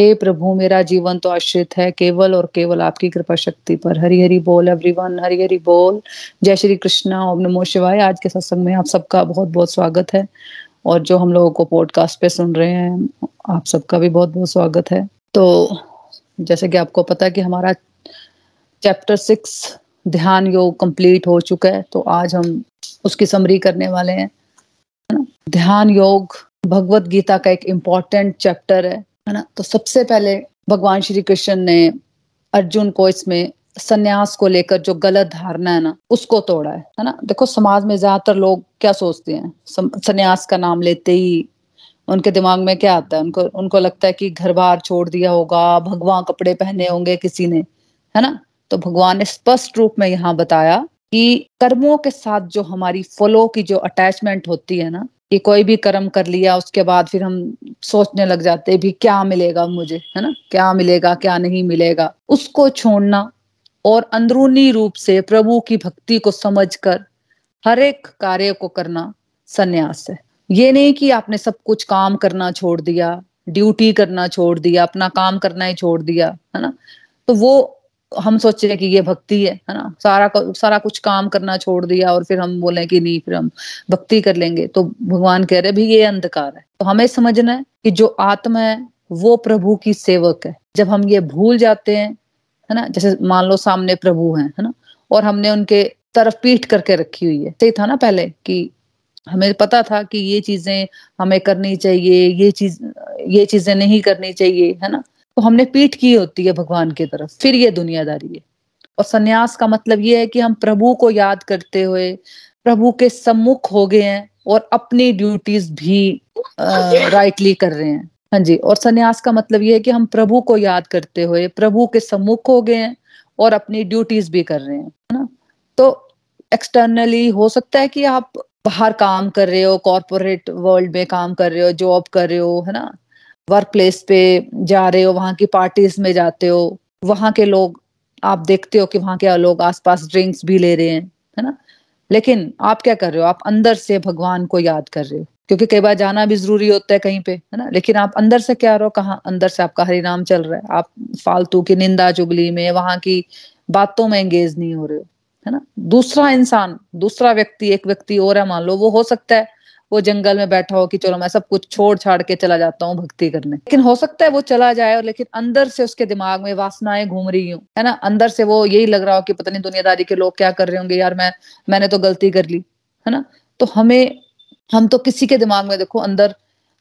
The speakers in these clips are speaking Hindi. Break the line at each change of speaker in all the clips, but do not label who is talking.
हे प्रभु, मेरा जीवन तो आश्रित है, केवल और केवल आपकी कृपा शक्ति पर। हरि हरि बोल एवरीवन हरि हरि बोल। जय श्री कृष्णा, ओम नमो शिवाय। आज के सत्संग में आप सबका बहुत बहुत स्वागत है। और जो हम लोगों को पॉडकास्ट पे सुन रहे हैं, आप सबका भी बहुत बहुत स्वागत है। तो जैसे कि आपको पता है कि हमारा चैप्टर सिक्स ध्यान योग कंप्लीट हो चुका है तो आज हम उसकी समरी करने वाले हैं। ध्यान योग, भगवत गीता का एक इंपॉर्टेंट चैप्टर है। है ना? तो सबसे पहले भगवान श्री कृष्ण ने अर्जुन को इसमें सन्यास को लेकर जो गलत धारणा है ना, उसको तोड़ा है है ना? देखो, समाज में ज़्यादातर लोग क्या सोचते हैं? सन्यास का नाम लेते ही उनके दिमाग में क्या आता है? उनको उनको लगता है कि घर बार छोड़ दिया होगा, भगवान कपड़े पहने होंगे किसी ने, है ना? तो भगवान ने स्पष्ट रूप में यहाँ बताया कि कर्मों के साथ जो हमारी फलों की जो अटैचमेंट होती है ना कि कोई भी कर्म कर लिया, उसके बाद फिर हम सोचने लग जाते भी क्या मिलेगा मुझे, है ना? क्या मिलेगा, क्या नहीं मिलेगा? उसको छोड़ना और अंदरूनी रूप से प्रभु की भक्ति को समझकर हर एक कार्य को करना संन्यास है। ये नहीं कि आपने सब कुछ काम करना छोड़ दिया, ड्यूटी करना छोड़ दिया, अपना काम करना ही छोड़ दिया, है ना? तो वो हम सोचे कि ये भक्ति है है ना? सारा सारा कुछ काम करना छोड़ दिया और फिर हम बोले कि नहीं, फिर हम भक्ति कर लेंगे। तो भगवान कह रहे भी ये अंधकार है। तो हमें समझना है कि जो आत्मा है, वो प्रभु की सेवक है। जब हम ये भूल जाते हैं, है ना? जैसे मान लो सामने प्रभु हैं, है ना? और हमने उनके तरफ़ पीठ करके रखी हुई है। सही था ना पहले कि हमें पता था कि ये चीज़ें हमें करनी चाहिए, ये चीज़, ये चीज़ें नहीं करनी चाहिए, है ना? तो हमने पीठ की होती है भगवान की तरफ़, फिर ये दुनियादारी है। और सन्यास का मतलब ये है कि हम प्रभु को याद करते हुए, प्रभु के सम्मुख हो गए हैं और अपनी ड्यूटीज़ भी राइटली कर रहे हैं। हाँ जी, और सन्यास का मतलब ये है कि हम प्रभु को याद करते हुए, प्रभु के सम्मुख हो गए हैं और अपनी ड्यूटीज़ भी कर रहे हैं, है ना? तो एक्सटर्नली हो सकता है कि आप बाहर काम कर रहे हो कॉरपोरेट वर्ल्ड में काम कर रहे हो जॉब कर रहे हो, है ना? वर्क प्लेस पे जा रहे हो, वहाँ की पार्टीज़ में जाते हो, वहाँ के लोग, आप देखते हो कि वहाँ के लोग आसपास ड्रिंक्स भी ले रहे हैं, है ना? लेकिन आप क्या कर रहे हो? आप अंदर से भगवान को याद कर रहे हो, क्योंकि कई बार जाना भी ज़रूरी होता है कहीं पे, है ना? लेकिन आप अंदर से क्या रहो कहा? अंदर से आपका हरि नाम चल रहा है, आप फालतू की निंदा चुगली में, वहाँ की बातों में एंगेज नहीं हो रहे हो, है ना? दूसरा इंसान, दूसरा व्यक्ति, एक व्यक्ति और है, मान लो, वो हो सकता है वो जंगल में बैठा हो कि चलो मैं सब कुछ छोड़ छाड़ के चला जाता हूँ भक्ति करने। लेकिन हो सकता है वो चला जाए और लेकिन अंदर से उसके दिमाग में वासनाएँ घूम रही हूँ, है ना? अंदर से वो यही लग रहा हो कि पता नहीं दुनियादारी के लोग क्या कर रहे होंगे, यार मैं, मैंने तो गलती कर ली, है ना? तो हमें, हम तो किसी के दिमाग में देखो अंदर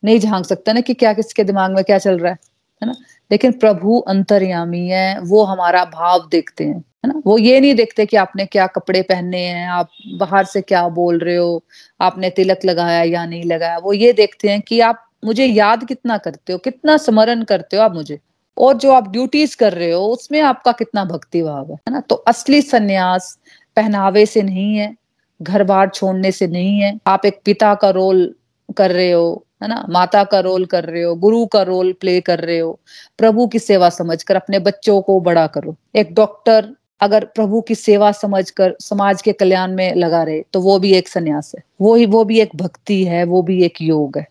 नहीं झाँक सकते ना कि क्या किसके दिमाग में क्या चल रहा है है ना? लेकिन प्रभु अंतर्यामी है, वो हमारा भाव देखते हैं। है ना? वो ये नहीं देखते कि आपने क्या कपड़े पहने हैं, आप बाहर से क्या बोल रहे हो, आपने तिलक लगाया या नहीं लगाया। वो ये देखते हैं कि आप मुझे याद कितना करते हो, कितना स्मरण करते हो आप मुझे। और जो आप ड्यूटीज़ कर रहे हो, उसमें आपका कितना भक्ति भाव है ना? तो असली संन्यास पहनावे से नहीं है घर बार छोड़ने से नहीं है। आप एक पिता का रोल कर रहे हो, है ना? माता का रोल कर रहे हो, गुरु का रोल प्ले कर रहे हो, प्रभु की सेवा समझकर अपने बच्चों को बड़ा करो। एक डॉक्टर अगर प्रभु की सेवा समझकर समाज के कल्याण में लगा रहे तो वो भी एक संन्यास है। वो ही, वो भी एक भक्ति है, वो भी एक योग है।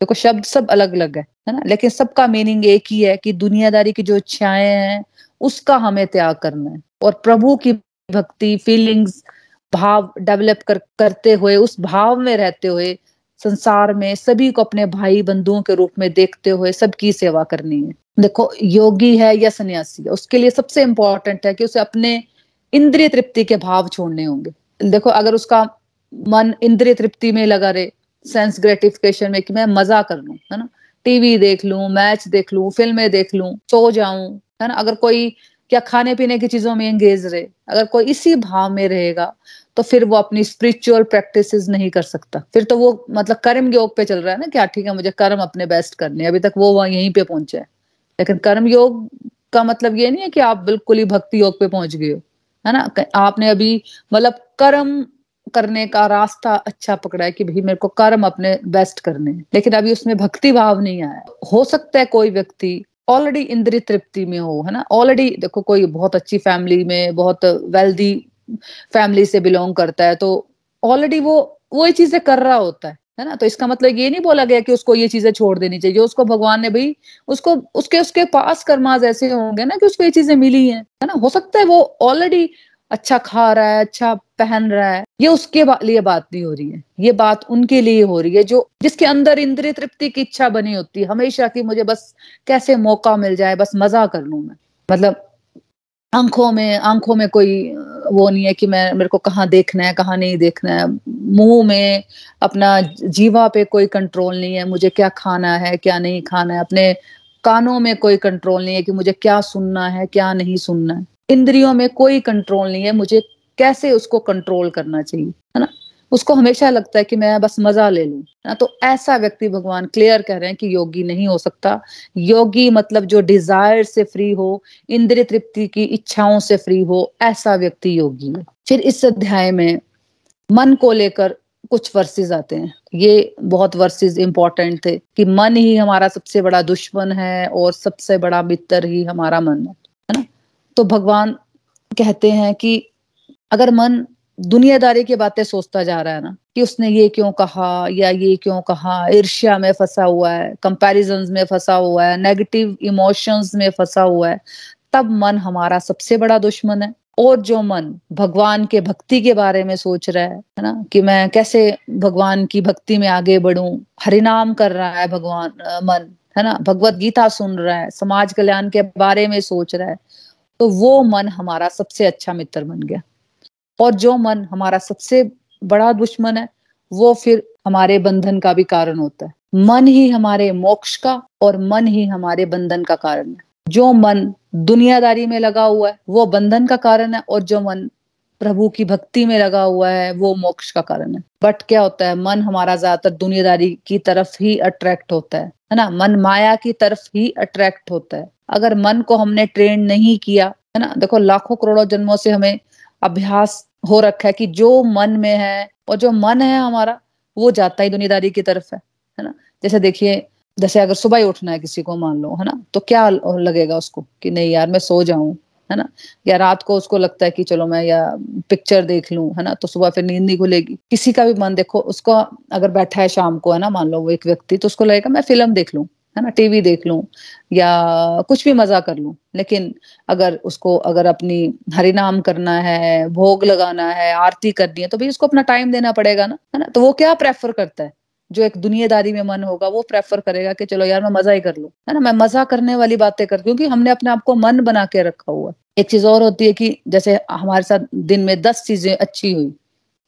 देखो, शब्द सब अलग अलग है है ना? लेकिन सबका मीनिंग एक ही है कि दुनियादारी की जो इच्छाएँ हैं, उसका हमें त्याग करना है। और प्रभु की भक्ति फीलिंग्स भाव डेवलप कर, करते हुए, उस भाव में रहते हुए संसार में सभी को अपने भाई बंधुओं के रूप में देखते हुए सबकी सेवा करनी है। देखो, योगी है या सन्यासी है, उसके लिए सबसे इंपॉर्टेंट है कि उसे अपने इंद्रिय तृप्ति के भाव छोड़ने होंगे। देखो, अगर उसका मन इंद्रिय तृप्ति में लगा रहे सेंस ग्रेटिफिकेशन में कि मैं मज़ा कर लू, है ना? टीवी देख लू मैच देख लू, फ़िल्में देख लू, सो जाऊँ, है ना? अगर कोई क्या खाने पीने की चीज़ों में एंगेज रहे, अगर कोई इसी भाव में रहेगा तो फिर वो अपनी स्पिरिचुअल प्रैक्टिसेस नहीं कर सकता। फिर तो वो मतलब कर्म योग पे चल रहा है ना क्या ठीक है, मुझे कर्म अपने बेस्ट करने अभी तक वो वहाँ यहीं पे पहुँचे है। लेकिन कर्म योग का मतलब ये नहीं है कि आप बिल्कुल ही भक्ति योग पे पहुँच गए हो, है ना? आपने अभी मतलब कर्म करने का रास्ता अच्छा पकड़ा है कि भाई मेरे को कर्म अपने बेस्ट करने लेकिन अभी उसमें भक्ति भाव नहीं आया। हो सकता है कोई व्यक्ति ऑलरेडी इंद्रिय तृप्ति में हो, है ना? ऑलरेडी देखो कोई बहुत अच्छी फैमिली में, बहुत वेल्दी फैमिली से बिलोंग करता है तो ऑलरेडी वो वो ये चीज़ें कर रहा होता है है ना? तो इसका मतलब ये नहीं बोला गया कि उसको ये चीज़ें छोड़ देनी चाहिए उसको भगवान ने भाई उसको उसके उसके पास कर्माज ऐसे होंगे ना कि उसको ये चीज़ें मिली हैं है ना? हो सकता है वो ऑलरेडी अच्छा खा रहा है अच्छा पहन रहा है ये उसके बा, लिए बात नहीं हो रही है ये बात उनके लिए हो रही है जो जिसके अंदर इंद्रिय तृप्ति की इच्छा बनी होती है हमेशा की मुझे बस कैसे मौका मिल जाए बस मज़ा कर लू मैं मतलब आँखों में आँखों में कोई वो नहीं है कि मैं, मेरे को कहाँ देखना है, कहाँ नहीं देखना है। मुँह में अपना जीवा पे कोई कंट्रोल नहीं है, मुझे क्या खाना है, क्या नहीं खाना है। अपने कानों में कोई कंट्रोल नहीं है कि मुझे क्या सुनना है, क्या नहीं सुनना है। इंद्रियों में कोई कंट्रोल नहीं है, मुझे कैसे उसको कंट्रोल करना चाहिए, है ना? उसको हमेशा लगता है कि मैं बस मज़ा ले लू ना? तो ऐसा व्यक्ति भगवान क्लियर कह रहे हैं कि योगी नहीं हो सकता। योगी मतलब जो डिज़ायर से फ्री हो, इंद्रिय तृप्ति की इच्छाओं से फ्री हो, ऐसा व्यक्ति योगी है। फिर इस अध्याय में मन को लेकर कुछ वर्सेस आते हैं। ये बहुत वर्सेस इंपॉर्टेंट थे कि मन ही हमारा सबसे बड़ा दुश्मन है और सबसे बड़ा मित्र ही हमारा मन है है ना? तो भगवान कहते हैं कि अगर मन दुनियादारी की बातें सोचता जा रहा है ना, कि उसने ये क्यों कहा या ये क्यों कहा। ईर्ष्या में फंसा हुआ है कंपैरिजन में फंसा हुआ है नेगेटिव इमोशंस में फंसा हुआ है। तब मन हमारा सबसे बड़ा दुश्मन है। और जो मन भगवान के भक्ति के बारे में सोच रहा है है ना, कि मैं कैसे भगवान की भक्ति में आगे बढ़ूं, हरिनाम कर रहा है भगवान मन, है ना, भगवत गीता सुन रहा है, समाज कल्याण के बारे में सोच रहा है तो वो मन हमारा सबसे अच्छा मित्र बन गया। और जो मन हमारा सबसे बड़ा दुश्मन है, वो फिर हमारे बंधन का भी कारण होता है। मन ही हमारे मोक्ष का और मन ही हमारे बंधन का कारण है। जो मन दुनियादारी में लगा हुआ है, वो बंधन का कारण है और जो मन प्रभु की भक्ति में लगा हुआ है, वो मोक्ष का कारण है। बट क्या होता है, मन हमारा ज़्यादातर दुनियादारी की तरफ़ ही अट्रैक्ट होता है है ना? मन माया की तरफ़ ही अट्रैक्ट होता है। अगर मन को हमने ट्रेन नहीं किया, है ना? देखो, लाखों करोड़ों जन्मों से हमें अभ्यास हो रखा है कि जो मन में है और जो मन है हमारा, वो जाता ही दुनियादारी की तरफ़ है है ना? जैसे देखिए, जैसे अगर सुबह ही उठना है किसी को मान लो, है ना? तो क्या लगेगा उसको कि नहीं यार, मैं सो जाऊँ, है ना? या रात को उसको लगता है कि चलो मैं या पिक्चर देख लूँ, है ना? तो सुबह फिर नींद नहीं खुलेगी। किसी का भी मन देखो, उसको अगर बैठा है शाम को, है ना? मान लो वो एक व्यक्ति तो उसको लगेगा, मैं फ़िल्म देख लूँ। है ना टीवी देख लूँ या कुछ भी मज़ा कर लूँ। लेकिन अगर उसको, अगर अपनी हरिनाम करना है, भोग लगाना है, आरती करनी है तो भाई उसको अपना टाइम देना पड़ेगा ना, है ना? तो वो क्या प्रेफर करता है? जो एक दुनियादारी में मन होगा, वो प्रेफर करेगा कि चलो यार, मैं मज़ा ही कर लू, है ना? मैं मज़ा करने वाली बातें कर क्योंकि हमने अपने आप को मन बना के रखा हुआ एक चीज़ और होती है कि जैसे हमारे साथ दिन में दस चीज़ें अच्छी हुई,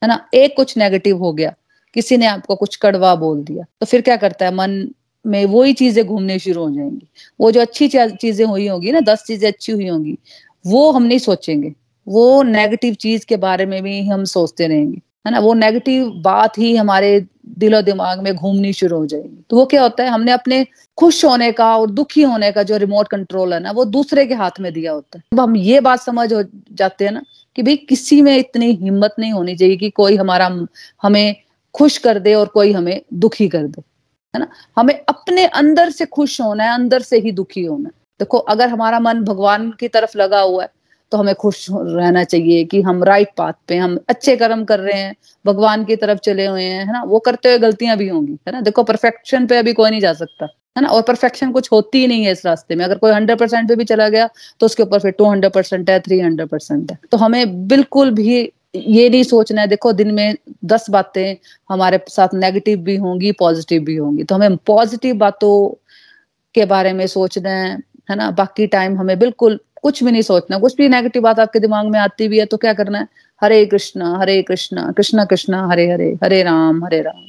है ना? एक कुछ नेगेटिव हो गया, किसी ने आपको कुछ कड़वा बोल दिया तो फिर क्या करता है? मन में वही चीज़ें घूमने शुरू हो जाएँगी। वो जो अच्छी चीज़ें हुई होंगी ना, दस चीज़ें अच्छी हुई होंगी, वो हम नहीं सोचेंगे। वो नेगेटिव चीज़ के बारे में भी हम सोचते रहेंगे, है ना? वो नेगेटिव बात ही हमारे दिलो दिमाग में घूमनी शुरू हो जाएगी। तो वो क्या होता है, हमने अपने खुश होने का और दुखी होने का जो रिमोट कंट्रोल है ना, वो दूसरे के हाथ में दिया होता है। अब हम ये बात समझ हो जाते हैं ना कि भाई किसी में इतनी हिम्मत नहीं होनी चाहिए कि कोई हमारा, हमें खुश कर दे और कोई हमें दुखी कर दे। है ना? हमें अपने अंदर से खुश होना है, अंदर से ही दुखी होना है। देखो, अगर हमारा मन भगवान की तरफ़ लगा हुआ है तो हमें खुश रहना चाहिए कि हम राइट पाथ पे, हम अच्छे कर्म कर रहे हैं, भगवान की तरफ़ चले हुए हैं, है ना? वो करते हुए गलतियाँ भी होंगी, है ना? देखो परफेक्शन पे अभी कोई नहीं जा सकता, है ना? और परफेक्शन कुछ होती ही नहीं है इस रास्ते में। अगर कोई हंड्रेड परसेंट पे भी चला गया तो उसके ऊपर फिर टू हंड्रेड परसेंट है थ्री हंड्रेड परसेंट है। तो हमें बिल्कुल भी ये नहीं सोचना है, देखो दिन में दस बातें हमारे साथ नेगेटिव भी होंगी पॉजिटिव भी होंगी। तो हमें पॉजिटिव बातों के बारे में सोचना है है ना? बाकी टाइम हमें बिल्कुल कुछ भी नहीं सोचना। कुछ भी नेगेटिव बात आपके दिमाग में आती भी है तो क्या करना है? हरे कृष्णा हरे कृष्णा कृष्णा कृष्णा, हरे हरे हरे राम हरे राम।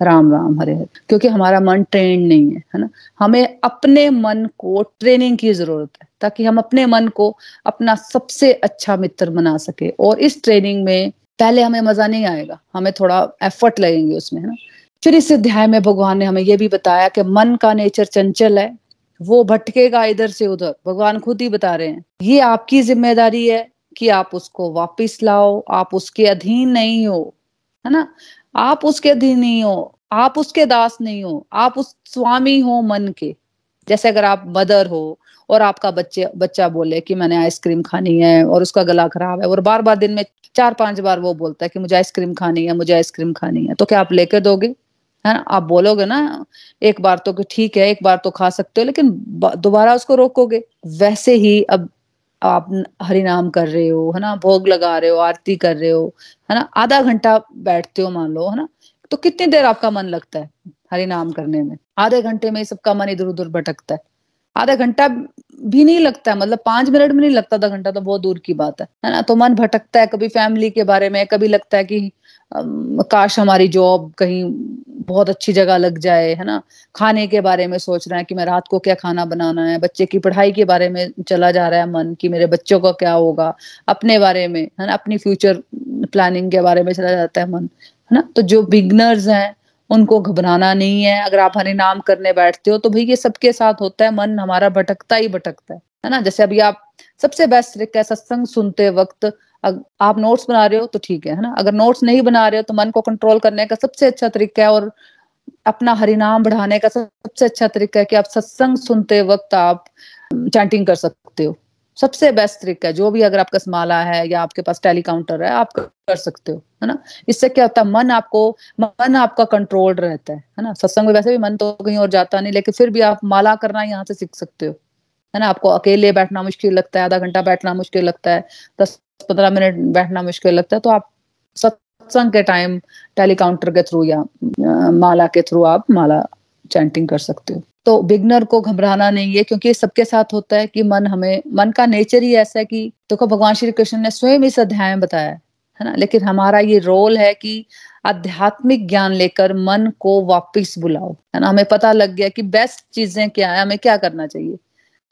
राम राम, हरे हरे। क्योंकि हमारा मन ट्रेन नहीं है है ना? हमें अपने मन को ट्रेनिंग की ज़रूरत है, ताकि हम अपने मन को अपना सबसे अच्छा मित्र बना सके। और इस ट्रेनिंग में पहले हमें मज़ा नहीं आएगा, हमें थोड़ा एफर्ट लगेंगे उसमें, है ना? फिर इस अध्याय में भगवान ने हमें यह भी बताया कि मन का नेचर चंचल है, वो भटकेगा इधर से उधर। भगवान खुद ही बता रहे हैं, ये आपकी ज़िम्मेदारी है कि आप उसको वापस लाओ, आप उसके अधीन नहीं हो। है ना? आप उसके अधीन नहीं हो, आप उसके दास नहीं हो, आप उस स्वामी हो मन के। जैसे अगर आप मदर हो और आपका बच्चे, बच्चा बोले कि मैंने आइसक्रीम खानी है और उसका गला खराब है और बार बार दिन में चार पाँच बार वो बोलता है कि मुझे आइसक्रीम खानी है, मुझे आइसक्रीम खानी है तो क्या आप लेकर दोगे? है ना? आप बोलोगे ना, एक बार तो ठीक है, एक बार तो खा सकते हो, लेकिन दोबारा उसको रोकोगे। वैसे ही अब आप हरिनाम कर रहे हो, है ना? भोग लगा रहे हो, आरती कर रहे हो, है ना? आधा घंटा बैठते हो मान लो, है ना? तो कितनी देर आपका मन लगता है हरिनाम करने में? आधे घंटे में सबका मन इधर उधर भटकता है। आधा घंटा भी नहीं लगता है मतलब पाँच मिनट में नहीं लगता, आधा घंटा तो बहुत दूर की बात है है ना? तो मन भटकता है कभी फैमिली के बारे में, कभी लगता है कि काश हमारी जॉब कहीं बहुत अच्छी जगह लग जाए, है ना? खाने के बारे में सोच रहे हैं कि मैं रात को क्या खाना बनाना है, बच्चे की पढ़ाई के बारे में चला जा रहा है मन कि मेरे बच्चों का क्या होगा, अपने बारे में, है ना? अपनी फ्यूचर प्लानिंग के बारे में चला जाता है मन, है ना? तो जो बिगनर्स हैं, उनको घबराना नहीं है। अगर आप हरि नाम करने बैठते हो तो भाई ये सबके साथ होता है, मन हमारा भटकता ही भटकता है है ना? जैसे अभी आप सबसे बेस्ट तरीका है सत्संग सुनते वक्त आप नोट्स बना रहे हो तो ठीक है है ना? अगर नोट्स नहीं बना रहे हो तो मन को कंट्रोल करने का सबसे अच्छा तरीका है और अपना हरिनाम बढ़ाने का सबसे अच्छा तरीका है कि आप सत्संग सुनते वक्त आप चैंटिंग कर सकते हो। सबसे बेस्ट तरीका है, जो भी अगर आपका स्माला है या आपके पास टेलीकाउंटर है, आप कर सकते हो, है ना? इससे क्या होता है, मन आपको, मन आपका कंट्रोल रहता है है ना? सत्संग में वैसे भी मन तो कहीं और जाता नहीं, लेकिन फिर भी आप माला करना यहाँ से सीख सकते हो, है ना? आपको अकेले बैठना मुश्किल लगता है, आधा घंटा बैठना मुश्किल लगता है, दस पंद्रह मिनट बैठना मुश्किल लगता है तो आप सत्संग के टाइम टेलीकाउंटर के थ्रू या माला के थ्रू आप माला चैंटिंग कर सकते हो। तो बिगनर को घबराना नहीं है, क्योंकि सबके साथ होता है कि मन हमें, मन का नेचर ही ऐसा है कि देखो तो भगवान श्री कृष्ण ने स्वयं इस अध्याय में बताया है ना? लेकिन हमारा ये रोल है कि आध्यात्मिक ज्ञान लेकर मन को वापस बुलाओ, है ना? हमें पता लग गया कि बेस्ट चीज़ें क्या है, हमें क्या करना चाहिए,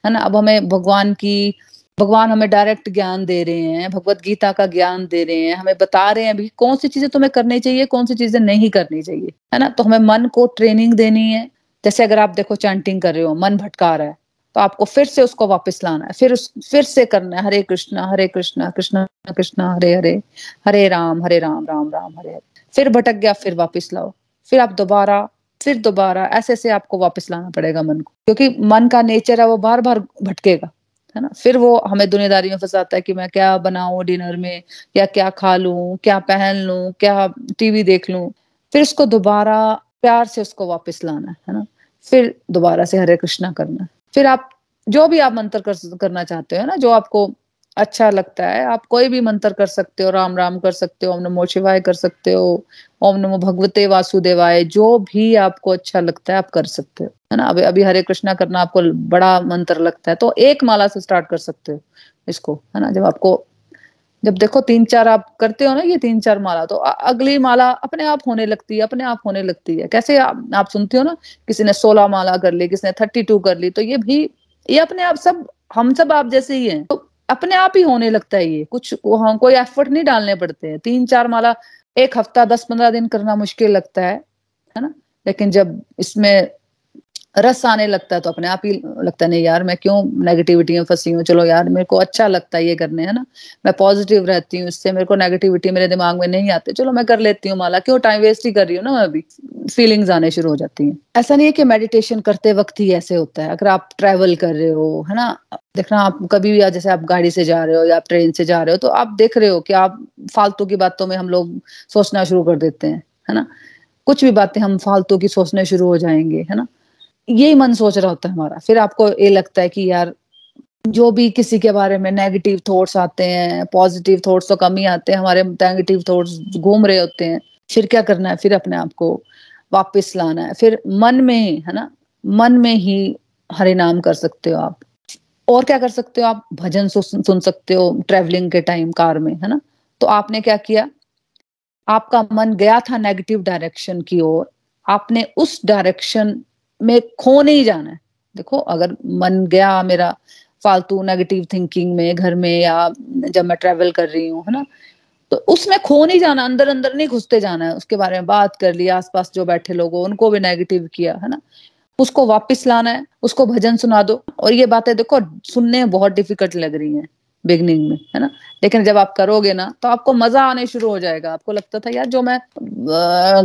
है ना? अब हमें भगवान की भगवान हमें डायरेक्ट ज्ञान दे रहे हैं, भगवत गीता का ज्ञान दे रहे हैं, हमें बता रहे हैं अभी कौन सी चीज़ें तुम्हें करनी चाहिए, कौन सी चीज़ें नहीं करनी चाहिए, है ना? तो हमें मन को ट्रेनिंग देनी है। जैसे अगर आप देखो चैंटिंग कर रहे हो, मन भटका रहा है तो आपको फिर से उसको वापस लाना है, फिर उस, फिर से करना है, हरे कृष्णा हरे कृष्णा कृष्णा कृष्णा, हरे हरे हरे राम हरे राम राम राम, हरे हरे। फिर भटक गया, फिर वापस लाओ, फिर आप दोबारा, फिर दोबारा ऐसे ऐसे आपको वापस लाना पड़ेगा मन को, क्योंकि मन का नेचर है, वो बार बार भटकेगा। है ना? फिर वो हमें दुनियादारी में फंसाता है कि मैं क्या बनाऊँ डिनर में या क्या खा लूँ क्या पहन लूँ क्या टीवी देख लूँ। फिर उसको दोबारा प्यार से उसको वापस लाना है ना? फिर दोबारा से हरे कृष्णा करना। फिर आप जो भी आप मंत्र कर, करना चाहते हो ना? जो आपको अच्छा लगता है। आप कोई भी मंत्र कर सकते हो राम राम कर सकते हो ओम नमो शिवाय कर सकते हो ओम नमो भगवते वासुदेवाय जो भी आपको अच्छा लगता है आप कर सकते हो। है ना? अभी अभी हरे कृष्णा करना आपको बड़ा मंत्र लगता है तो एक माला से स्टार्ट कर सकते हो इसको है ना? जब आपको जब देखो तीन चार आप करते हो ना ये तीन चार माला तो अगली माला अपने आप होने लगती है अपने आप होने लगती है। कैसे आप, आप सुनते हो ना किसी ने सोलह माला कर ली किसी ने थर्टी टू कर ली तो ये भी ये अपने आप सब हम सब आप जैसे ही हैं तो अपने आप ही होने लगता है ये। कुछ हाँ, कोई एफर्ट नहीं डालने पड़ते हैं। तीन चार माला एक हफ़्ता दस पंद्रह दिन करना मुश्किल लगता है है ना? लेकिन जब इसमें रस आने लगता है तो अपने आप ही लगता नहीं यार, मैं क्यों नेगेटिविटी में फंसी हूँ? चलो यार, मेरे को अच्छा लगता है ये करने, है ना? मैं पॉजिटिव रहती हूँ, इससे मेरे को नेगेटिविटी मेरे दिमाग में नहीं आते। चलो मैं कर लेती हूँ, माला। क्यों टाइम वेस्ट ही कर रही हूँ ना मैं अभी? फीलिंग्स आने शुरू हो जाती हैं। ऐसा नहीं है कि मेडिटेशन करते वक्त ही ऐसे होता है। अगर आप ट्रेवल कर रहे हो, है ना? देखना, आप कभी भी, जैसे आप गाड़ी से जा रहे हो या आप ट्रेन से जा रहे हो तो आप देख रहे हो कि आप फालतू की बातों में हम लोग सोचना शुरू कर देते हैं, है ना? कुछ भी बातें हम फालतू की सोचने शुरू हो जाएँगे, है ना? यही मन सोच रहा होता है हमारा। फिर आपको ये लगता है कि यार, जो भी किसी के बारे में नेगेटिव थॉट्स आते हैं पॉजिटिव थॉट्स तो कम ही आते हैं, हमारे नेगेटिव थॉट्स घूम रहे होते हैं। फिर क्या करना है? फिर अपने आप को वापस लाना है। फिर मन में ही, है ना? मन में ही हरे नाम कर सकते हो आप। और क्या कर सकते हो आप? भजन सुन सकते हो ट्रेवलिंग के टाइम कार में, है ना? तो आपने क्या किया? आपका मन गया था नेगेटिव डायरेक्शन की ओर। आपने उस डायरेक्शन में खो नहीं जाना है। देखो, अगर मन गया मेरा फालतू नेगेटिव थिंकिंग में, घर में या जब मैं ट्रेवल कर रही हूँ, है ना? तो उसमें खो नहीं जाना अंदर अंदर नहीं घुसते जाना है। उसके बारे में बात कर लिया आसपास जो बैठे लोगों उनको भी नेगेटिव किया, है ना? उसको वापस लाना है, उसको भजन सुना दो। और ये बातें देखो, सुनने बहुत डिफ़िकल्ट लग रही हैं। बिगनिंग में, है ना? लेकिन जब आप करोगे ना तो आपको मज़ा आने शुरू हो जाएगा। आपको लगता था, यार, जो मैं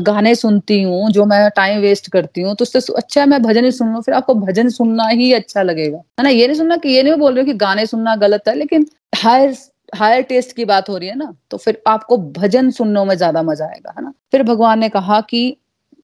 गाने सुनती हूँ, जो मैं टाइम वेस्ट करती हूँ तो उससे अच्छा है मैं भजन ही सुन लू, फिर आपको भजन सुनना ही अच्छा लगेगा। है ना? ये नहीं सुनना कि, ये नहीं बोल रही हूँ कि गाने सुनना गलत है, लेकिन हायर हायर टेस्ट की बात हो रही है ना तो फिर आपको भजन सुनने में ज़्यादा मज़ा आएगा, है ना? फिर भगवान ने कहा कि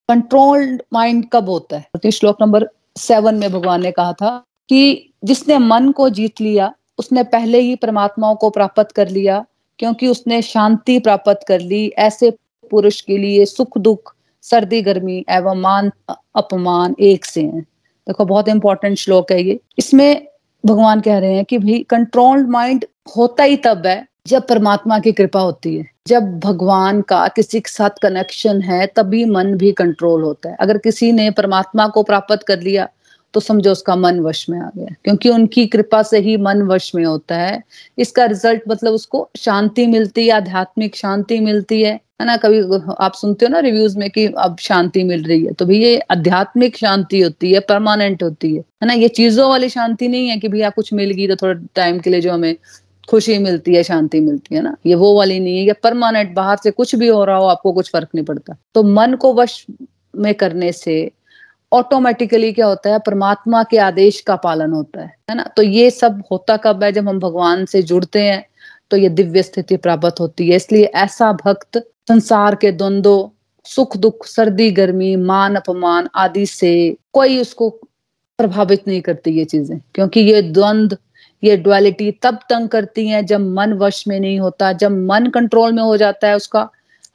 कंट्रोल्ड माइंड कब होता है? श्लोक नंबर सेवन में भगवान ने कहा था कि जिसने मन को जीत लिया उसने पहले ही परमात्माओं को प्राप्त कर लिया, क्योंकि उसने शांति प्राप्त कर ली, ऐसे पुरुष के लिए सुख, दुख, सर्दी, गर्मी एवं मान, अपमान एक से हैं। देखो, बहुत इंपॉर्टेंट श्लोक है ये। इसमें भगवान कह रहे हैं कि भाई कंट्रोल्ड माइंड होता ही तब है, जब परमात्मा की कृपा होती है। जब भगवान का किसी के साथ कनेक्शन है, तभी मन भी कंट्रोल होता है। अगर किसी ने परमात्मा को प्राप्त कर लिया तो समझो उसका मन वश में आ गया। क्योंकि उनकी कृपा से ही मन वश में होता है। इसका रिज़ल्ट मतलब उसको शांति मिलती है, आध्यात्मिक शांति मिलती है। है ना? कभी आप सुनते हो ना रिव्यूज़ में कि अब शांति मिल रही है तो भाई ये आध्यात्मिक शांति होती है परमानेंट होती है। है ना? ये चीज़ों वाली शांति नहीं है कि भैया कुछ मिल गई तो थोड़ा टाइम के लिए जो हमें खुशी मिलती है, शांति मिलती है ना? ये वो वाली नहीं है, ये परमानेंट बाहर से कुछ भी हो रहा हो, आपको कुछ फ़र्क नहीं पड़ता। तो मन को वश में करने से ऑटोमेटिकली क्या होता है? परमात्मा के आदेश का पालन होता है है ना? तो ये सब होता कब है? जब हम भगवान से जुड़ते हैं तो ये दिव्य स्थिति प्राप्त होती है। इसलिए ऐसा भक्त संसार के द्वंद्व, सुख दुख, सर्दी, गर्मी, मान, अपमान आदि से कोई उसको प्रभावित नहीं करती ये चीज़ें। क्योंकि ये द्वंद ये डुअलिटी तब तंग करती है जब मन वश में नहीं होता, जब मन कंट्रोल में हो जाता है, उसका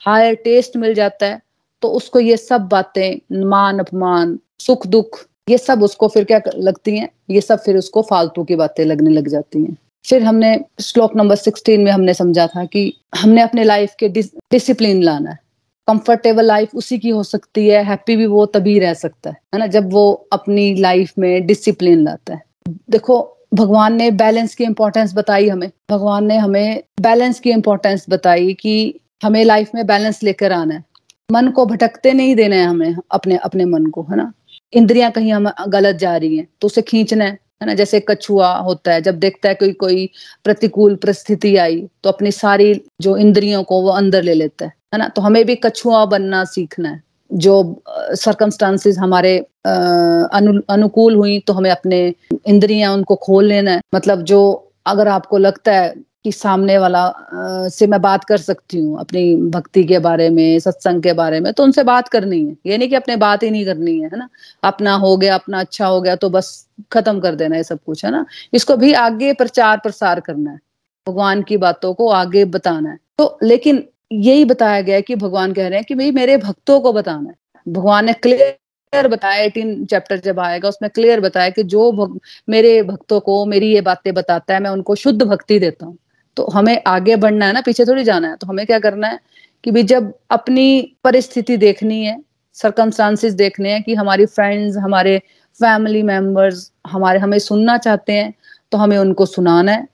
हायर टेस्ट मिल जाता है। तो उसको ये सब बातें, मान, अपमान, सुख, दुख, ये सब उसको फिर क्या लगती हैं? ये सब फिर उसको फालतू की बातें लगने लग जाती हैं। फिर हमने श्लोक नंबर सिक्सटीन में हमने समझा था कि हमने अपने लाइफ के डिसिप्लिन लाना है। कंफर्टेबल लाइफ उसी की हो सकती है हैप्पी भी वो तभी रह सकता है है ना? जब वो अपनी लाइफ में डिसिप्लिन लाता है। देखो, भगवान ने बैलेंस की इंपॉर्टेंस बताई हमें। भगवान ने हमें बैलेंस की इंपॉर्टेंस बताई कि हमें लाइफ में बैलेंस लेकर आना है। मन को भटकते नहीं देना है हमें अपने अपने मन को है ना? इंद्रियाँ कहीं हम गलत जा रही हैं तो उसे खींचना है है ना? जैसे कछुआ होता है जब देखता है कोई कोई प्रतिकूल परिस्थिति आई तो अपनी सारी जो इंद्रियों को वो अंदर ले लेता है है ना? तो हमें भी कछुआ बनना सीखना है। जो सरकमस्टांसिस हमारे अनु, अनुकूल हुई तो हमें अपने इंद्रियाँ उनको खोल लेना है। मतलब जो अगर आपको लगता है कि सामने वाला आ, से मैं बात कर सकती हूँ अपनी भक्ति के बारे में सत्संग के बारे में तो उनसे बात करनी है। ये नहीं कि अपने बात ही नहीं करनी है है ना? अपना हो गया अपना अच्छा हो गया तो बस खत्म कर देना है सब कुछ है ना? इसको भी आगे प्रचार प्रसार करना है। भगवान की बातों को आगे बताना है। तो लेकिन यही बताया गया कि भगवान कह रहे हैं कि भाई मेरे भक्तों को बताना है। भगवान ने क्लियर क्लियर बताया एटीन चैप्टर जब आएगा उसमें क्लियर बताया कि जो भग, मेरे भक्तों को मेरी ये बातें बताता है मैं उनको शुद्ध भक्ति देता हूँ। तो हमें आगे बढ़ना है ना, पीछे थोड़ी जाना है। तो हमें क्या करना है कि भी जब अपनी परिस्थिति देखनी है सरकमस्टांसिस देखने हैं कि हमारी फ्रेंड्स हमारे फैमिली मेंबर्स हमारे, हमें सुनना चाहते हैं तो हमें उनको सुनाना है।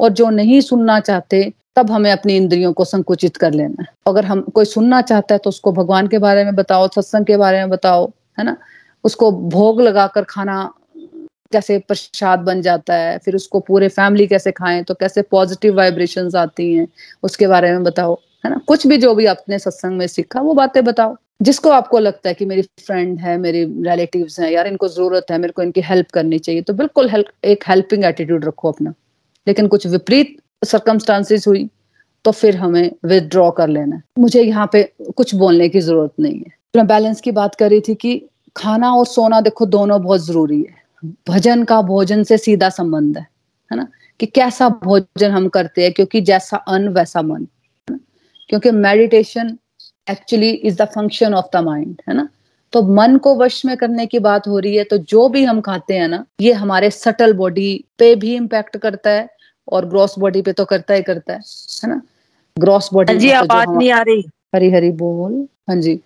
और जो नहीं सुनना चाहते, तब हमें अपनी इंद्रियों को संकुचित कर लेना है। अगर हम, कोई सुनना चाहता है तो उसको भगवान के बारे में बताओ, सत्संग के बारे में बताओ, है ना? उसको भोग लगाकर खाना कैसे प्रसाद बन जाता है, फिर उसको पूरे फैमिली कैसे खाएँ तो कैसे पॉजिटिव वाइब्रेशन आती हैं, उसके बारे में बताओ, है ना? कुछ भी जो भी आपने सत्संग में सीखा, वो बातें बताओ। जिसको आपको लगता है कि मेरी फ्रेंड है, मेरी रिलेटिव्स हैं, यार इनको ज़रूरत है, मेरे को इनकी हेल्प करनी चाहिए तो बिल्कुल हेल्प एक हेल्पिंग एटीट्यूड रखो अपना। लेकिन कुछ विपरीत सरकमस्टांसिस हुई तो फिर हमें विदड्रॉ कर लेना है। मुझे यहाँ पे कुछ बोलने की ज़रूरत नहीं है। मैं बैलेंस की बात कर रही थी कि खाना और सोना देखो, दोनों बहुत ज़रूरी है। भजन का भोजन से सीधा संबंध है है ना? कि कैसा भोजन हम करते हैं क्योंकि जैसा अन्न वैसा मन है ना? क्योंकि meditation actually is the function of the mind है ना? तो मन को वश में करने की बात हो रही है तो जो भी हम खाते हैं ना ये हमारे सटल बॉडी पे भी इम्पैक्ट करता है और ग्रॉस बॉडी पे तो करता ही करता है है ना? ग्रॉस बॉडी
जी तो आवाज़ नहीं आ रही।
हरी हरी बोल हाँ जी।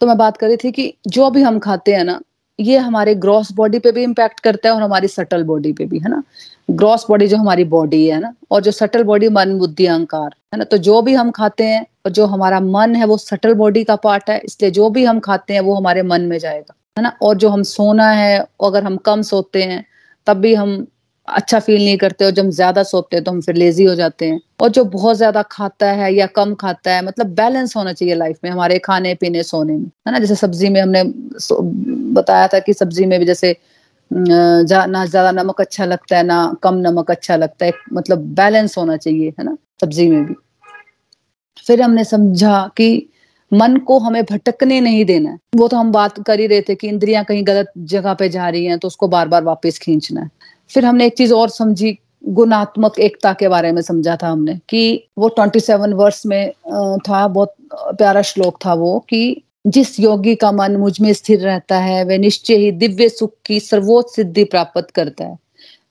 तो मैं बात कर रही थी कि जो भी हम खाते हैं ना ये हमारे ग्रॉस बॉडी पे भी इम्पैक्ट करता है और हमारी सटल बॉडी पे भी, है ना? ग्रॉस बॉडी जो हमारी बॉडी है ना? और जो सटल बॉडी मन, बुद्धि, अहंकार, है ना? तो जो भी हम खाते हैं और जो हमारा मन है वो सटल बॉडी का पार्ट है, इसलिए जो भी हम खाते हैं वो हमारे मन में जाएगा, है ना? और जो हम सोना है, अगर हम कम सोते हैं, तब भी हम अच्छा फील नहीं करते और जब ज़्यादा सोते हैं तो हम फिर लेजी हो जाते हैं। और जो बहुत ज़्यादा खाता है या कम खाता है मतलब बैलेंस होना चाहिए लाइफ में, हमारे खाने, पीने, सोने में, है ना? जैसे सब्ज़ी में हमने बताया था कि सब्ज़ी में भी जैसे, ना ज़्यादा नमक अच्छा लगता है, ना कम नमक अच्छा लगता है मतलब बैलेंस होना चाहिए, है ना? सब्ज़ी में भी। फिर हमने समझा कि मन को हमें भटकने नहीं देना वो तो हम बात कर ही रहे थे कि इंद्रियाँ कहीं गलत जगह पे जा रही हैं तो उसको बार बार वापस खींचना है। फिर हमने एक चीज़ और समझी, गुणात्मक एकता के बारे में समझा था हमने कि वो ट्वेंटी सेवन वर्ष में था, बहुत प्यारा श्लोक था वो कि जिस योगी का मन मुझमें स्थिर रहता है वह निश्चय ही दिव्य सुख की सर्वोच्च सिद्धि प्राप्त करता है।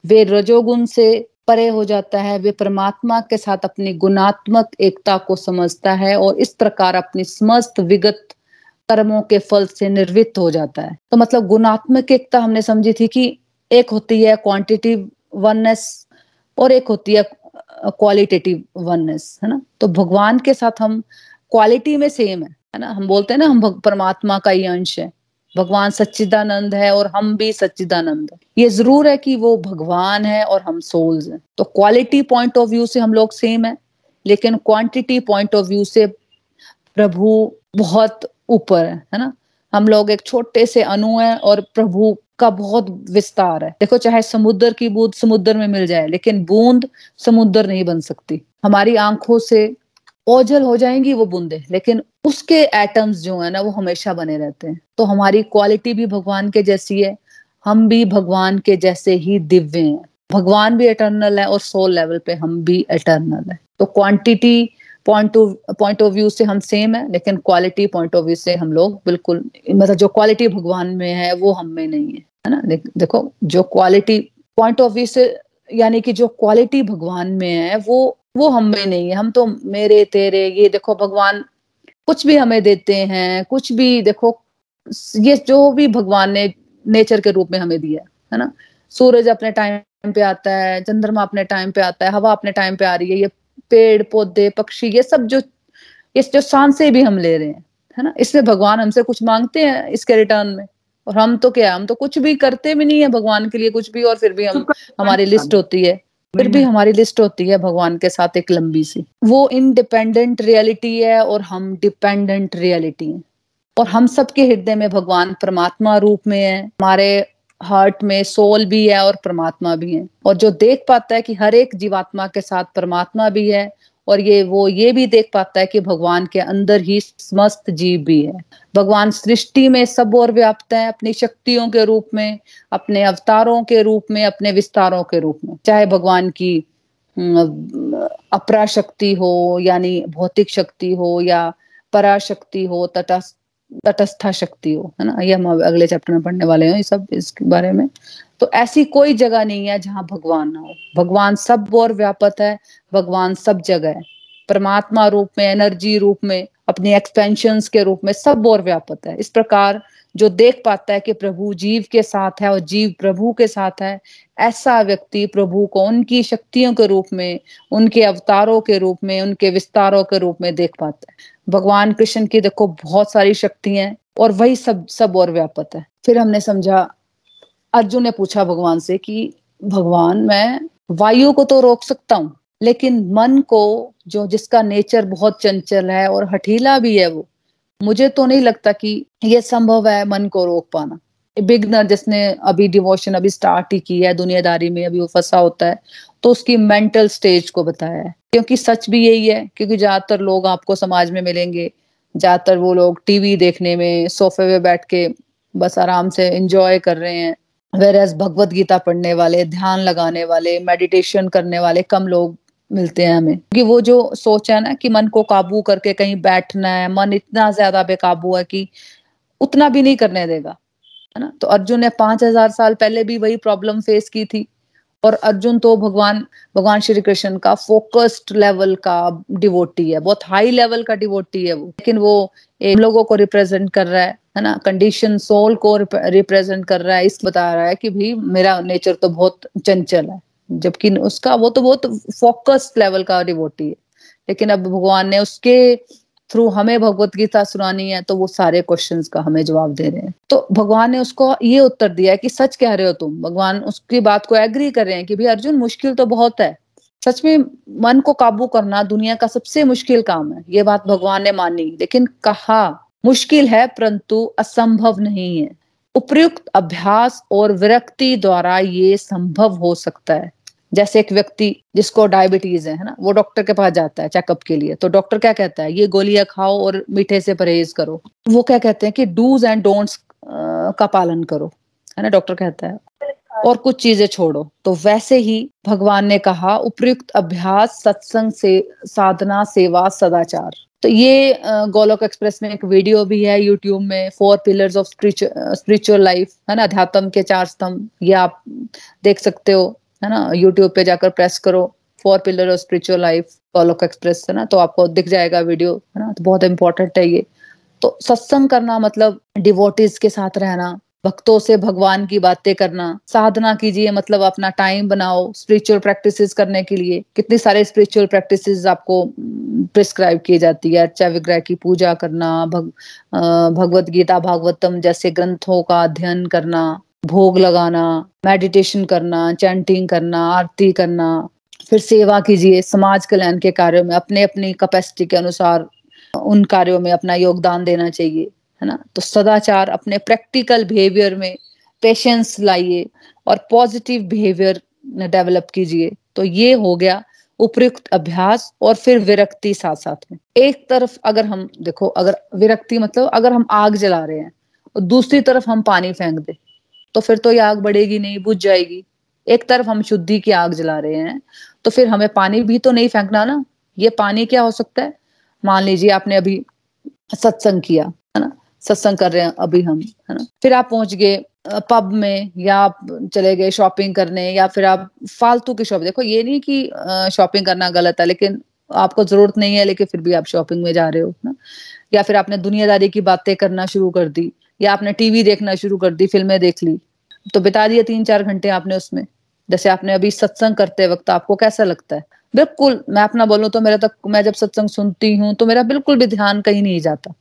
वे रजोगुण से परे हो जाता है, वे परमात्मा के साथ अपनी गुणात्मक एकता को समझता है और इस प्रकार अपनी समस्त विगत कर्मों के फल से निर्वित हो जाता है। तो मतलब गुणात्मक एकता हमने समझी थी कि एक होती है क्वांटिटिव वननेस और एक होती है क्वालिटेटिव वननेस है ना? तो भगवान के साथ हम क्वालिटी में सेम है है ना? हम बोलते हैं ना, हम परमात्मा का ही अंश है। भगवान सच्चिदानंद है और हम भी सच्चिदानंद है। ये ज़रूर है कि वो भगवान है और हम सोल्स हैं। तो क्वालिटी पॉइंट ऑफ़ व्यू से हम लोग सेम है, लेकिन क्वांटिटी पॉइंट ऑफ़ व्यू से प्रभु बहुत ऊपर है है ना? हम लोग एक छोटे से अणु है और प्रभु का बहुत विस्तार है। देखो, चाहे समुद्र की बूंद समुद्र में मिल जाए, लेकिन बूंद समुद्र नहीं बन सकती। हमारी आँखों से ओझल हो जाएँगी वो बूंदे, लेकिन उसके एटम्स जो है ना, वो हमेशा बने रहते हैं। तो हमारी क्वालिटी भी भगवान के जैसी है, हम भी भगवान के जैसे ही दिव्य हैं। भगवान भी एटर्नल है और सोल लेवल पे हम भी एटर्नल है। तो quantity point of point of view से हम सेम है, लेकिन क्वालिटी पॉइंट ऑफ़ व्यू से हम लोग बिल्कुल मतलब जो क्वालिटी भगवान में है, वो हम में नहीं है। है ना? देखो जो क्वालिटी पॉइंट ऑफ़ व्यू से, यानी कि जो क्वालिटी भगवान में है, वो वो हम में नहीं है। हम तो मेरे, तेरे, ये देखो, भगवान कुछ भी हमें देते हैं, कुछ भी, देखो, ये जो भी भगवान ने नेचर के रूप में हमें दिया है ना? सूरज अपने टाइम पे आता है, चंद्रमा अपने टाइम पे आता है, हवा अपने टाइम पे आ रही है, ये पेड़, पौधे, पक्षी, ये सब जो इस जो शान से भी हम ले रहे हैं, है ना? इसमें भगवान हमसे कुछ मांगते हैं, इसके रिटर्न में। और हम तो क्या, हम तो कुछ भी करते भी नहीं है भगवान के लिए कुछ भी और फिर भी हम, हमारी लिस्ट होती है। फिर भी हमारी लिस्ट होती है भगवान के साथ एक लंबी सी। वो इनडिपेंडेंट रियलिटी है और हम डिपेंडेंट रियलिटी है। और हम सबके हृदय में भगवान परमात्मा रूप में है। हमारे हार्ट में सोल भी है और परमात्मा भी है। और जो देख पाता है कि हर एक जीवात्मा के साथ परमात्मा भी है और ये, वो ये भी देख पाता है कि भगवान के अंदर ही समस्त जीव भी है। भगवान सृष्टि में सब और व्याप्त है अपनी शक्तियों के रूप में, अपने अवतारों के रूप में, अपने विस्तारों के रूप में। चाहे भगवान की अपरा शक्ति हो, यानी भौतिक शक्ति हो या पराशक्ति हो, तटस्थ तटस्था शक्ति हो है ना? ये हम अगले चैप्टर में पढ़ने वाले हैं ये सब इसके बारे में। तो ऐसी कोई जगह नहीं है जहाँ भगवान ना हो। भगवान सब और व्यापक है, भगवान सब जगह है। परमात्मा रूप में एनर्जी रूप में, अपनी एक्सपेंशन के रूप में सब और व्यापक है। इस प्रकार जो देख पाता है कि प्रभु जीव के साथ है और जीव प्रभु के साथ है, ऐसा व्यक्ति प्रभु को उनकी शक्तियों के रूप में, उनके अवतारों के रूप में, उनके विस्तारों के रूप में देख पाता है। भगवान कृष्ण की देखो बहुत सारी शक्तियाँ और वही सब सब और व्यापक है। फिर हमने समझा, अर्जुन ने पूछा भगवान से कि, भगवान, मैं वायु को तो रोक सकता हूँ, लेकिन मन को जो, जिसका नेचर बहुत चंचल है और हठीला भी है वो मुझे तो नहीं लगता कि ये संभव है मन को रोक पाना। बिगनर जिसने अभी डिवोशन अभी स्टार्ट ही की है, दुनियादारी में अभी वो फंसा होता है तो उसकी मेंटल स्टेज को बताया है। क्योंकि सच भी यही है, क्योंकि ज़्यादातर लोग आपको समाज में मिलेंगे, ज़्यादातर वो लोग टीवी देखने में, सोफे पे बैठ के बस आराम से एंजॉय कर रहे हैं। वेर एज भगवत गीता पढ़ने वाले, ध्यान लगाने वाले मेडिटेशन करने वाले कम लोग मिलते हैं हमें। क्योंकि वो जो सोच है ना कि मन को काबू करके कहीं बैठना है, मन इतना ज़्यादा बेकाबू है कि उतना भी नहीं करने देगा, है ना? तो अर्जुन ने पाँच हज़ार साल पहले भी वही प्रॉब्लम फेस की थी और अर्जुन तो भगवान भगवान श्री कृष्ण का फोकस्ड लेवल का डिवोटी है, बहुत हाई लेवल का डिवोटी है वो। लेकिन वो एक लोगों को रिप्रेजेंट कर रहा है है ना? कंडीशन सोल को रिप्रेजेंट कर रहा है इस बता रहा है कि भाई मेरा नेचर तो बहुत चंचल है। जबकि उसका वो तो बहुत फोकस्ड लेवल का डिवोटी है। लेकिन अब भगवान ने उसके थ्रू हमें भगवत गीता सुनानी है तो वो सारे क्वेश्चंस का हमें जवाब दे रहे हैं। तो भगवान ने उसको ये उत्तर दिया है कि सच कह रहे हो तुम। भगवान उसकी बात को एग्री कर रहे हैं कि भाई अर्जुन, मुश्किल तो बहुत है। सच में मन को काबू करना दुनिया का सबसे मुश्किल काम है। ये बात भगवान ने मानी, लेकिन कहा, मुश्किल है, परंतु असंभव नहीं है। उपयुक्त अभ्यास और विरक्ति द्वारा ये संभव हो सकता है। जैसे एक व्यक्ति जिसको डायबिटीज़ है ना, वो डॉक्टर के पास जाता है चेकअप के लिए। तो डॉक्टर क्या कहता है? ये गोलियाँ खाओ और मीठे से परहेज करो। वो क्या कहते हैं कि डूज एंड डोंट्स का पालन करो, है ना डॉक्टर कहता है। और कुछ चीज़ें छोड़ो। तो वैसे ही भगवान ने कहा उपयुक्त अभ्यास, सत्संग से, साधना, सेवा, सदाचार। तो ये गोलोक एक्सप्रेस में एक वीडियो भी है यूट्यूब में four pillars of spiritual life है ना, अध्यात्म के चार स्तंभ। ये आप देख सकते हो। है ना? यूट्यूब पे जाकर प्रेस करो। Four pillar of spiritual life Golok express है ना? तो आपको दिख जाएगा वीडियो है ना? तो बहुत इंपॉर्टेंट है ये। तो सत्संग करना मतलब डिवोटीज के साथ रहना भक्तों से भगवान की बातें करना साधना कीजिए मतलब अपना टाइम बनाओ स्पिरिचुअल प्रैक्टिसेस करने के लिए। कितनी सारे स्पिरिचुअल प्रैक्टिसेस आपको प्रिस्क्राइब की जाती है? अर्चा विग्रह की पूजा करना भग, भगवत गीता भागवतम जैसे ग्रंथों का अध्ययन करना भोग लगाना मेडिटेशन करना चैंटिंग करना, आरती करना, फिर सेवा कीजिए समाज कल्याण के कार्यों में अपने अपनी कैपेसिटी के अनुसार उन कार्यों में अपना योगदान देना चाहिए, है ना? तो सदाचार अपने प्रैक्टिकल बिहेवियर में पेशेंस लाइए और पॉजिटिव बिहेवियर डेवलप कीजिए। तो ये हो गया उपयुक्त अभ्यास और फिर विरक्ति साथ साथ में। एक तरफ़ अगर हम, देखो, अगर विरक्ति मतलब अगर हम आग जला रहे हैं, और दूसरी तरफ़ हम पानी फेंक दे तो फिर तो ये आग बढ़ेगी नहीं, बुझ जाएगी। एक तरफ़ हम शुद्धि की आग जला रहे हैं तो फिर हमें पानी भी तो नहीं फेंकना ना। ये पानी क्या हो सकता है? मान लीजिए आपने अभी सत्संग किया, है ना? सत्संग कर रहे हैं अभी हम, है ना? फिर आप पहुँच गए पब में या आप चले गए शॉपिंग करने या फिर आप फालतू की शॉपिंग देखो ये नहीं कि शॉपिंग करना गलत है, लेकिन आपको ज़रूरत नहीं है, लेकिन फिर भी आप शॉपिंग में जा रहे हो ना? या फिर आपने दुनियादारी की बातें करना शुरू कर दी या आपने टीवी देखना शुरू कर दी, फ़िल्में देख ली। तो बिता दिया तीन चार घंटे आपने उसमें। जैसे आपने अभी सत्संग करते वक्त आपको कैसा लगता है? बिल्कुल, मैं अपना बोलूँ तो मेरा तक, मैं जब सत्संग सुनती हूँ तो मेरा बिल्कुल भी ध्यान कहीं नहीं जाता।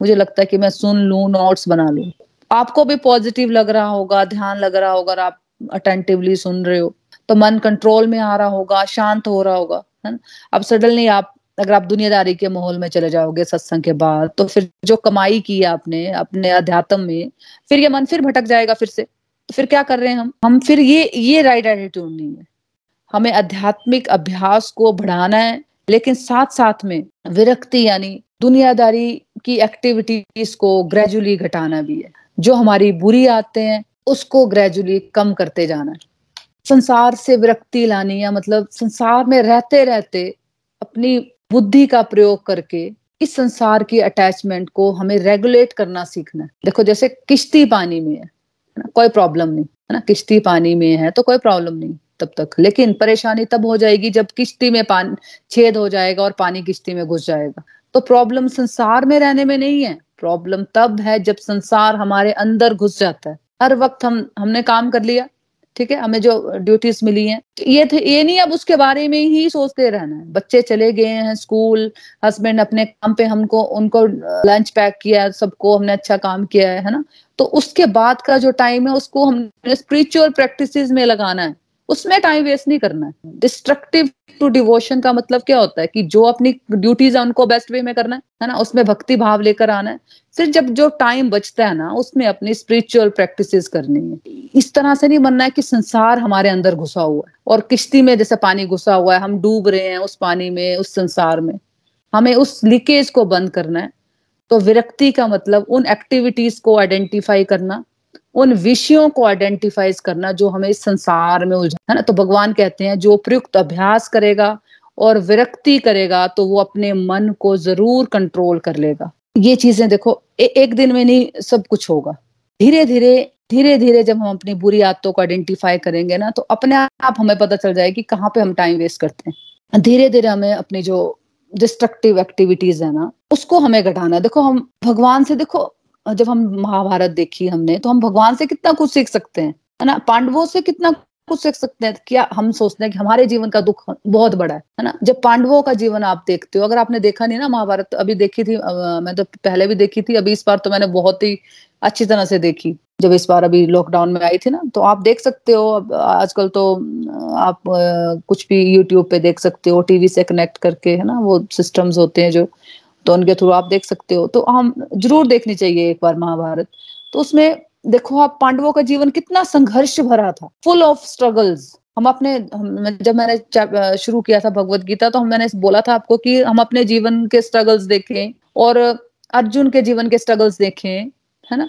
मुझे लगता है कि मैं सुन लू नोट्स बना लू। आपको भी पॉजिटिव लग रहा होगा, ध्यान लग रहा होगा आप अटेंटिवली सुन रहे हो। तो मन कंट्रोल में आ रहा होगा, शांत हो रहा होगा, है ना? अब सडनली आप अगर आप दुनियादारी के माहौल में चले जाओगे सत्संग के बाद तो फिर जो कमाई की है आपने, अपने अध्यात्म में, फिर ये मन फिर भटक जाएगा फिर से। तो फिर क्या कर रहे हैं हम? हम फिर ये ये राइट एटीट्यूड नहीं है। हमें आध्यात्मिक अभ्यास को बढ़ाना है, लेकिन साथ साथ में विरक्ति यानी दुनियादारी की एक्टिविटीज़ को ग्रेजुअली घटाना भी है। जो हमारी बुरी आते हैं, उसको ग्रेजुअली कम करते जाना है। संसार से विरक्ति लानी या मतलब संसार में रहते रहते अपनी बुद्धि का प्रयोग करके इस संसार की अटैचमेंट को हमें रेगुलेट करना सीखना देखो, जैसे किश्ती पानी में है ना? कोई प्रॉब्लम नहीं, है ना? किश्ती पानी में है तो कोई प्रॉब्लम नहीं तब तक। लेकिन परेशानी तब हो जाएगी जब किश्ती में पानी, छेद हो जाएगा और पानी किश्ती में घुस जाएगा। तो प्रॉब्लम संसार में रहने में नहीं है। प्रॉब्लम तब है जब संसार हमारे अंदर घुस जाता है। हर वक्त हम, हमने काम कर लिया ठीक है? हमें जो ड्यूटीज़ मिली हैं। तो ये थे, ये नहीं अब उसके बारे में ही सोचते रहना है। बच्चे चले गए हैं स्कूल हस्बैंड अपने काम पे हमको, उनको लंच पैक किया, सबको हमने अच्छा काम किया है है ना? तो उसके बाद का जो टाइम है, उसको हमने स्पिरिचुअल प्रैक्टिस में लगाना है। उसमें टाइम वेस्ट नहीं करना है। डिस्ट्रक्टिव टू डिवोशन का मतलब क्या होता है कि जो अपनी ड्यूटीज़ है, उनको बेस्ट वे में करना है ना? उसमें भक्ति भाव लेकर आना है। फिर जब जो टाइम बचता है ना, उसमें अपनी स्पिरिचुअल प्रैक्टिसेस करनी है। इस तरह से नहीं बनना है कि संसार हमारे अंदर घुसा हुआ है और किश्ती में जैसे पानी घुसा हुआ है, हम डूब रहे हैं उस पानी में, उस संसार में। हमें उस लीकेज को बंद करना है। तो विरक्ति का मतलब उन एक्टिविटीज़ को आइडेंटिफाई करना उन विषयों को आइडेंटिफाइज करना जो हमें संसार में उलझा है ना? तो भगवान कहते हैं जो प्रयुक्त अभ्यास करेगा और विरक्ति करेगा तो वो अपने मन को ज़रूर कंट्रोल कर लेगा। ये चीज़ें देखो ए, एक दिन में नहीं सब कुछ होगा। धीरे धीरे धीरे धीरे जब हम अपनी बुरी आदतों को आइडेंटिफाई करेंगे ना तो अपने आप हमें पता चल जाएगी कहाँ पे हम टाइम वेस्ट करते हैं। धीरे धीरे हमें अपनी जो डिस्ट्रक्टिव एक्टिविटीज़ है ना उसको हमें घटाना। देखो हम भगवान से देखो जब हम महाभारत देखी हमने तो हम भगवान से कितना कुछ सीख सकते हैं, है ना? पांडवों से कितना कुछ सीख सकते हैं, क्या हम सोचते हैं कि हमारे जीवन का दुख बहुत बड़ा है है ना? जब पांडवों का जीवन आप देखते हो, अगर आपने देखा नहीं ना महाभारत अभी देखी थी मैं तो पहले भी देखी थी, अभी इस बार तो मैंने बहुत ही अच्छी तरह से देखी, जब इस बार अभी लॉकडाउन में आई थी ना तो आप देख सकते हो, अब आजकल तो आप कुछ भी यूट्यूब पे देख सकते हो टीवी से कनेक्ट करके, है ना? वो सिस्टम्स होते हैं जो तो उनके थ्रू आप देख सकते हो। तो हम ज़रूर देखनी चाहिए एक बार महाभारत। तो उसमें देखो आप पांडवों का जीवन कितना संघर्ष भरा था। फुल ऑफ़ स्ट्रगल्स हम अपने हम, जब मैंने शुरू किया था भगवत गीता तो हम मैंने बोला था आपको कि हम अपने जीवन के स्ट्रगल्स देखें और अर्जुन के जीवन के स्ट्रगल्स देखें है ना?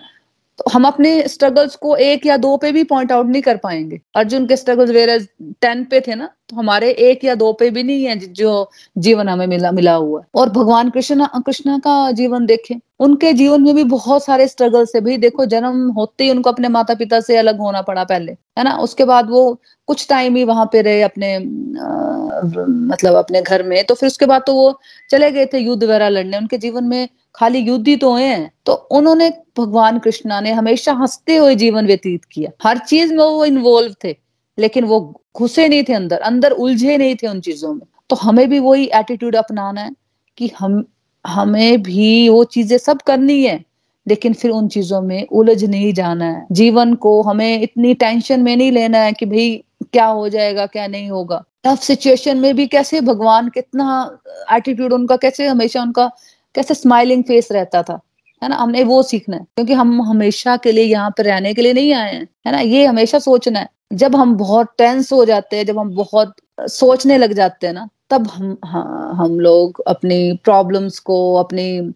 तो हम अपने स्ट्रगल्स को एक या दो पे भी पॉइंट आउट नहीं कर पाएँगे। अर्जुन के स्ट्रगल्स वेर टेन पे थे ना तो हमारे एक या दो पे भी नहीं है जो जीवन हमें मिला मिला हुआ है। और भगवान कृष्ण कृष्ण का जीवन देखें उनके जीवन में भी बहुत सारे स्ट्रगल्स है। भाई देखो जन्म होते ही उनको अपने माता पिता से अलग होना पड़ा पहले है ना? उसके बाद वो कुछ टाइम ही वहाँ पे रहे अपने आ, मतलब अपने घर में। तो फिर उसके बाद तो वो चले गए थे युद्ध वगैरह लड़ने। उनके जीवन में खाली युद्ध तो हुए हैं। तो उन्होंने, भगवान कृष्णा ने हमेशा हँसते हुए जीवन व्यतीत किया। हर चीज़ में वो इन्वॉल्व थे, लेकिन वो घुसे नहीं थे अंदर अंदर उलझे नहीं थे उन चीज़ों में। तो हमें भी वही एटीट्यूड अपनाना है कि हम, हमें भी वो चीज़ें सब करनी है, लेकिन फिर उन चीज़ों में उलझ नहीं जाना है। जीवन को हमें इतनी टेंशन में नहीं लेना है कि भाई क्या हो जाएगा, क्या नहीं होगा। टफ सिचुएशन में भी कैसे भगवान कितना एटीट्यूड उनका, कैसे हमेशा उनका कैसे स्माइलिंग फेस रहता था है ना? हमने वो सीखना है क्योंकि हम हमेशा के लिए यहाँ पर रहने के लिए नहीं आए हैं है ना? ये हमेशा सोचना है। जब हम बहुत टेंस हो जाते हैं जब हम बहुत सोचने लग जाते हैं ना तब हम हाँ, हम लोग अपनी प्रॉब्लम्स को अपनी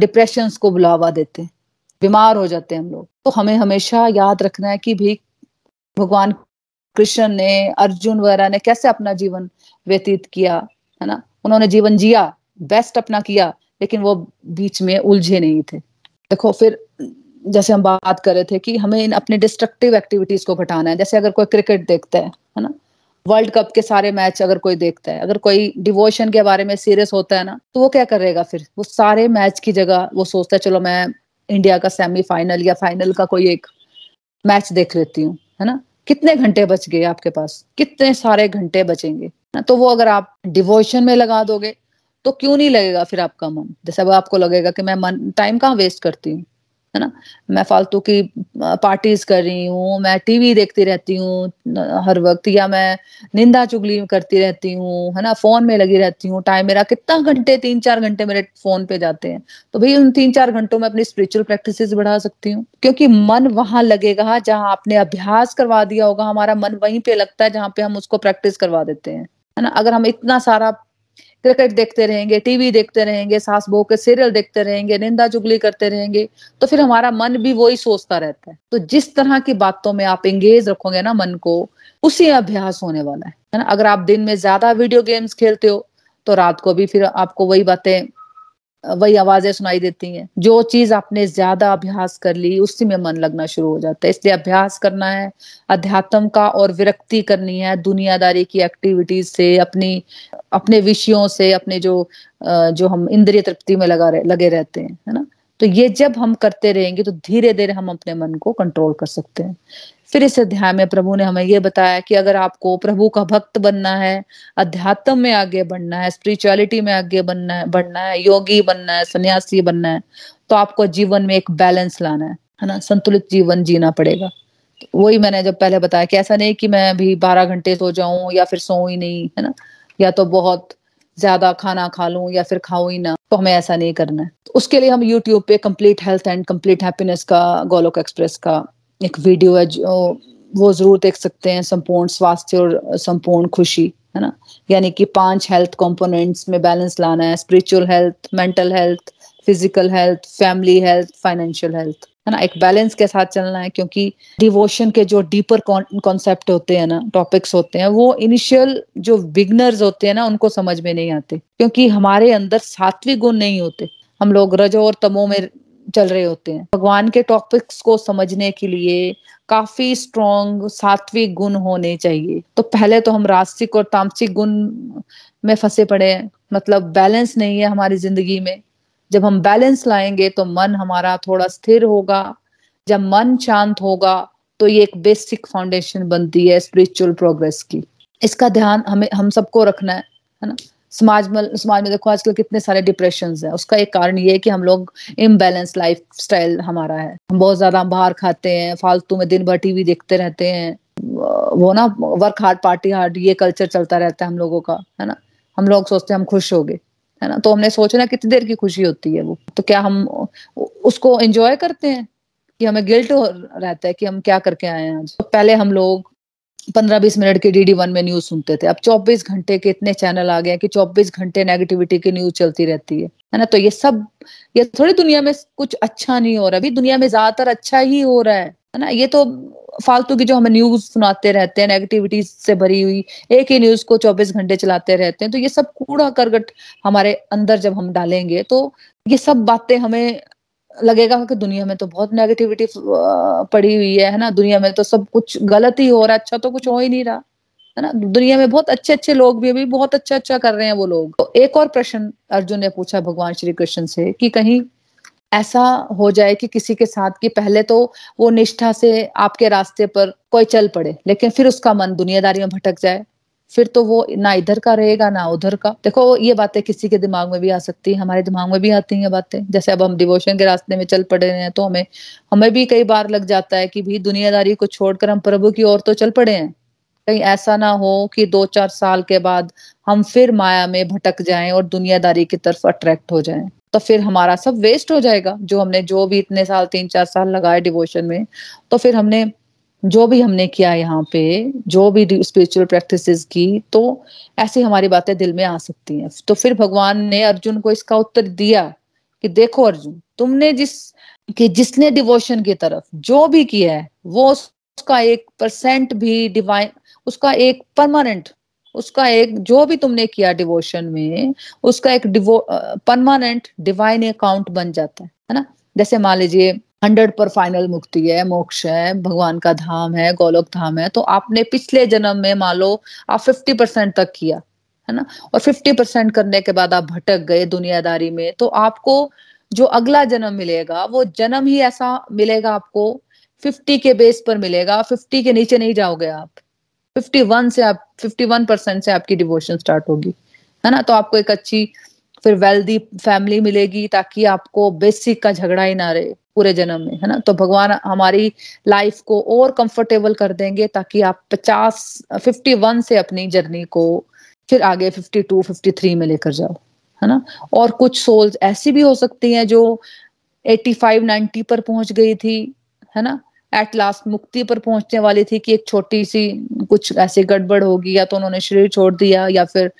डिप्रेशन को बुलावा देते हैं। बीमार हो जाते हैं हम लोग। तो हमें हमेशा याद रखना है कि भी भगवान कृष्ण ने अर्जुन वगैरह ने कैसे अपना जीवन व्यतीत किया है ना? उन्होंने जीवन जिया। बेस्ट अपना किया, लेकिन वो बीच में उलझे नहीं थे। देखो, फिर जैसे हम बात कर रहे थे कि हमें इन अपने डिस्ट्रक्टिव एक्टिविटीज़ को घटाना है, जैसे अगर कोई क्रिकेट देखता है है ना? वर्ल्ड कप के सारे मैच अगर कोई देखता है, अगर कोई डिवोशन के बारे में सीरियस होता है ना तो वो क्या करेगा फिर? वो सारे मैच की जगह वो सोचता है, चलो, मैं इंडिया का सेमीफाइनल या फाइनल का कोई एक मैच देख लेती हूँ है ना? कितने घंटे बच गए आपके पास? कितने सारे घंटे बचेंगे? ना तो वो अगर आप डिवोशन में लगा दोगे तो क्यों नहीं लगेगा फिर आपका मन? जैसे अब आपको लगेगा कि मैं मन टाइम कहाँ वेस्ट करती हूँ? है ना? मैं फालतू की पार्टीज़ कर रही हूँ, मैं टीवी देखती रहती हूँ हर वक्त, या मैं निंदा चुगली करती रहती हूँ, है ना? फ़ोन में लगी रहती हूँ टाइम मेरा कितना घंटे तीन चार घंटे मेरे फ़ोन पे जाते हैं। तो भाई उन तीन चार घंटों में अपनी स्पिरिचुअल प्रैक्टिस बढ़ा सकती हूँ। क्योंकि मन वहाँ लगेगा जहाँ आपने अभ्यास करवा दिया होगा, हमारा मन वहीं पे लगता है जहाँ पे हम उसको प्रैक्टिस करवा देते हैं। है ना? अगर हम इतना सारा क्रिकेट देखते रहेंगे, टीवी देखते रहेंगे, सास बहू के सीरियल देखते रहेंगे, निंदा चुगली करते रहेंगे तो फिर हमारा मन भी वही सोचता रहता है। तो जिस तरह की बातों में आप एंगेज रखोगे ना मन को, उसी अभ्यास होने वाला है ना? अगर आप दिन में ज़्यादा वीडियो गेम्स खेलते हो तो रात को भी फिर आपको वही बातें वही आवाज़ें सुनाई देती हैं। जो चीज़ आपने ज़्यादा अभ्यास कर ली, उसी में मन लगना शुरू हो जाता है। इसलिए अभ्यास करना है, अध्यात्म का और विरक्ति करनी है, दुनियादारी की एक्टिविटीज़ से, अपनी, अपने विषयों से, अपने जो जो हम इंद्रिय तृप्ति में लगा रहे, लगे रहते हैं, है ना? तो ये जब हम करते रहेंगे तो धीरे धीरे हम अपने मन को कंट्रोल कर सकते हैं। फिर इस अध्याय में प्रभु ने हमें ये बताया कि अगर आपको प्रभु का भक्त बनना है, अध्यात्म में आगे बढ़ना है स्पिरिचुअलिटी में आगे बनना है, बढ़ना है, योगी बनना है, सन्यासी बनना है तो आपको जीवन में एक बैलेंस लाना है है ना? संतुलित जीवन जीना पड़ेगा। तो वही मैंने जब पहले बताया कि ऐसा नहीं कि मैं अभी बारह घंटे सो जाऊँ या फिर सो ही नहीं, है ना? या तो बहुत ज़्यादा खाना खा लूँ या फिर खाऊं ही ना तो हमें ऐसा नहीं करना है। तो उसके लिए हम यूट्यूब पे complete health and complete happiness का, गोलोक एक्सप्रेस का एक वीडियो है जो, वो ज़रूर देख सकते हैं, संपूर्ण स्वास्थ्य और संपूर्ण खुशी, है ना? यानी कि पाँच हेल्थ कंपोनेंट्स में बैलेंस लाना है spiritual health mental health physical health family health financial health है ना? एक बैलेंस के साथ चलना है क्योंकि डिवोशन के जो डीपर कॉन्सेप्ट होते हैं ना टॉपिक्स होते हैं, वो इनिशियल जो बिगनर्स होते हैं ना, उनको समझ में नहीं आते, क्योंकि हमारे अंदर सात्विक गुण नहीं होते। हम लोग रजो और तमो में चल रहे होते हैं। भगवान के टॉपिक्स को समझने के लिए काफ़ी स्ट्रॉन्ग सात्विक गुण होने चाहिए। तो पहले तो हम रास्तिक और तामसिक गुण में फंसे पड़े हैं। मतलब बैलेंस नहीं है हमारी ज़िंदगी में। जब हम बैलेंस लाएँगे तो मन हमारा थोड़ा स्थिर होगा। जब मन शांत होगा तो ये एक बेसिक फाउंडेशन बनती है स्पिरिचुअल प्रोग्रेस की। इसका ध्यान हमें, हम सबको रखना है है ना? समाज में समाज में देखो आजकल कितने सारे डिप्रेशन है। उसका एक कारण ये है कि हम लोग इम्बेलेंस लाइफ स्टाइल हमारा है। हम बहुत ज़्यादा बाहर खाते हैं, फालतू में दिन भर टीवी देखते रहते हैं। वो ना वर्क हार्ड पार्टी हार्ड ये कल्चर चलता रहता है हम लोगों का, है ना? हम लोग सोचते हैं हम खुश हो गए, है ना? तो हमने सोचना कितनी देर की खुशी होती है वो? तो क्या हम उसको एंजॉय करते हैं? कि हमें गिल्ट रहता है कि हम क्या करके आए हैं आज? तो पहले हम लोग पंद्रह बीस मिनट के डी वन में न्यूज़ सुनते थे। अब चौबीस घंटे के इतने चैनल आ गए हैं कि चौबीस घंटे नेगेटिविटी की न्यूज़ चलती रहती है। है ना? तो ये सब, ये थोड़ी दुनिया में कुछ अच्छा नहीं हो रहा। अभी दुनिया में ज़्यादातर अच्छा ही हो रहा है। है ना? ये तो फालतू की जो हमें न्यूज़ सुनाते रहते हैं नेगेटिविटी से भरी हुई, एक ही न्यूज़ को चौबीस घंटे चलाते रहते हैं तो ये सब कूड़ा करगट हमारे अंदर जब हम डालेंगे तो ये सब बातें हमें लगेगा कि दुनिया में तो बहुत नेगेटिविटी पड़ी हुई है है ना? दुनिया में तो सब कुछ गलत ही हो रहा है अच्छा तो कुछ हो ही नहीं रहा, है ना? दुनिया में बहुत अच्छे अच्छे लोग भी अभी बहुत अच्छा अच्छा कर रहे हैं वो लोग। तो एक और प्रश्न अर्जुन ने पूछा भगवान श्री कृष्ण से कि कहीं ऐसा हो जाए कि किसी के साथ कि पहले तो वो निष्ठा से आपके रास्ते पर कोई चल पड़े, लेकिन फिर उसका मन दुनियादारी में भटक जाए फिर तो वो ना इधर का रहेगा, ना उधर का। देखो, ये बातें किसी के दिमाग में भी आ सकती है, हमारे दिमाग में भी आती हैं बातें। जैसे अब हम डिवोशन के रास्ते में चल पड़े हैं तो हमें हमें भी कई बार लग जाता है कि भी दुनियादारी को छोड़कर हम प्रभु की ओर तो चल पड़े हैं। कहीं ऐसा ना हो कि दो चार साल के बाद हम फिर माया में भटक जाएँ और दुनियादारी की तरफ़ अट्रैक्ट हो जाएँ। तो फिर हमारा सब वेस्ट हो जाएगा। जो हमने, जो भी इतने साल तीन चार साल लगाए डिवोशन में तो फिर हमने जो भी हमने किया यहाँ पे, जो भी स्पिरिचुअल प्रैक्टिसेस की तो ऐसी हमारी बातें दिल में आ सकती हैं। तो फिर भगवान ने अर्जुन को इसका उत्तर दिया कि देखो अर्जुन, तुमने जिस, कि जिसने डिवोशन की तरफ़ जो भी किया है, वो उसका एक परसेंट भी डिवाइन उसका एक परमानेंट उसका एक जो भी तुमने किया डिवोशन में, उसका एक डिवो परमानेंट डिवाइन अकाउंट बन जाता है है ना? जैसे मान लीजिए हंड्रेड पर फाइनल मुक्ति है, मोक्ष है, भगवान का धाम है, गोलोक धाम है। तो आपने पिछले जन्म में मान लो आप फिफ्टी परसेंट तक किया, है ना? और फिफ्टी परसेंट करने के बाद आप भटक गए दुनियादारी में तो आपको जो अगला जन्म मिलेगा, वो जन्म ही ऐसा मिलेगा आपको फिफ्टी के बेस पर मिलेगा फिफ्टी के नीचे नहीं जाओगे आप। फिफ्टी वन से आप फिफ्टी वन परसेंट से आपकी डिवोशन स्टार्ट होगी, है ना? तो आपको एक अच्छी फिर वेल्दी फैमिली मिलेगी ताकि आपको बेसिक का झगड़ा ही ना रहे। पूरे जन्म में, है ना? तो भगवान हमारी लाइफ को और कंफर्टेबल कर देंगे ताकि आप पचास फिफ्टी वन से अपनी जर्नी को फिर आगे फिफ्टी टू फिफ्टी थ्री में लेकर जाओ, है ना? और कुछ सोल्स ऐसी भी हो सकती हैं जो एटी फाइव नाइन्टी पर पहुँच गई थी, है ना? एट लास्ट मुक्ति पर पहुँचने वाली थी कि एक छोटी सी कुछ ऐसी गड़बड़ होगी या तो उन्होंने शरीर छोड़ दिया या फिर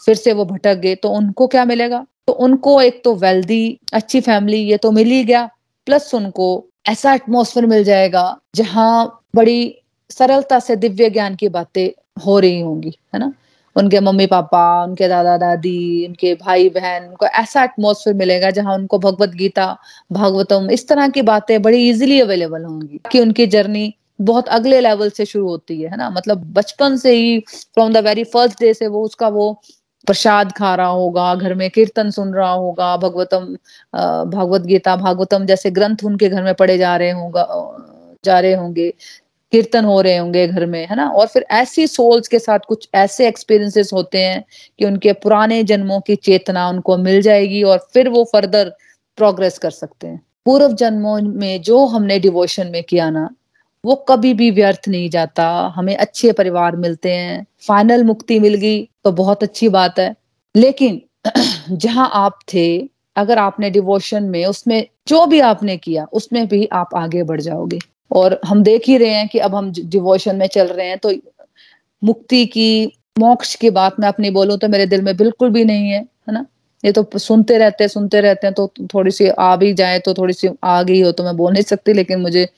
फिर से वो भटक गए तो उनको क्या मिलेगा? तो उनको एक तो वेल्दी अच्छी फैमिली ये तो मिल ही गया प्लस उनको ऐसा एटमोसफेयर मिल जाएगा जहाँ बड़ी सरलता से दिव्य ज्ञान की बातें हो रही होंगी, है ना? उनके मम्मी पापा, उनके दादा दादी, उनके भाई बहन, उनको ऐसा एटमोसफेयर मिलेगा जहाँ उनको भगवत गीता, भागवतम, इस तरह की बातें बड़ी इजीली अवेलेबल होंगी कि उनकी जर्नी बहुत अगले लेवल से शुरू होती है ना? मतलब बचपन से ही from the very first day से वो उसका वो प्रसाद खा रहा होगा, घर में कीर्तन सुन रहा होगा, भगवतम भगवत गीता, भागवतम जैसे ग्रंथ उनके घर में पढ़े जा रहे होगा जा रहे होंगे, कीर्तन हो रहे होंगे घर में, है ना? और फिर ऐसी सोल्स के साथ कुछ ऐसे एक्सपीरियंसेस होते हैं कि उनके पुराने जन्मों की चेतना उनको मिल जाएगी और फिर वो फर्दर प्रोग्रेस कर सकते हैं। पूर्व जन्मों में जो हमने डिवोशन में किया ना, वो कभी भी व्यर्थ नहीं जाता। हमें अच्छे परिवार मिलते हैं फाइनल मुक्ति मिल गई तो बहुत अच्छी बात है। लेकिन जहाँ आप थे, अगर आपने डिवोशन में, उसमें जो भी आपने किया, उसमें भी आप आगे बढ़ जाओगे। और हम देख ही रहे हैं कि अब हम डिवोशन में चल रहे हैं तो मुक्ति की, मोक्ष की बात मैं अपनी बोलूँ तो मेरे दिल में बिल्कुल भी नहीं है है ना? ये तो सुनते रहते हैं, सुनते रहते हैं तो थोड़ी सी आ भी जाए तो थोड़ी सी आ गई हो तो मैं बोल नहीं सकती, लेकिन मुझे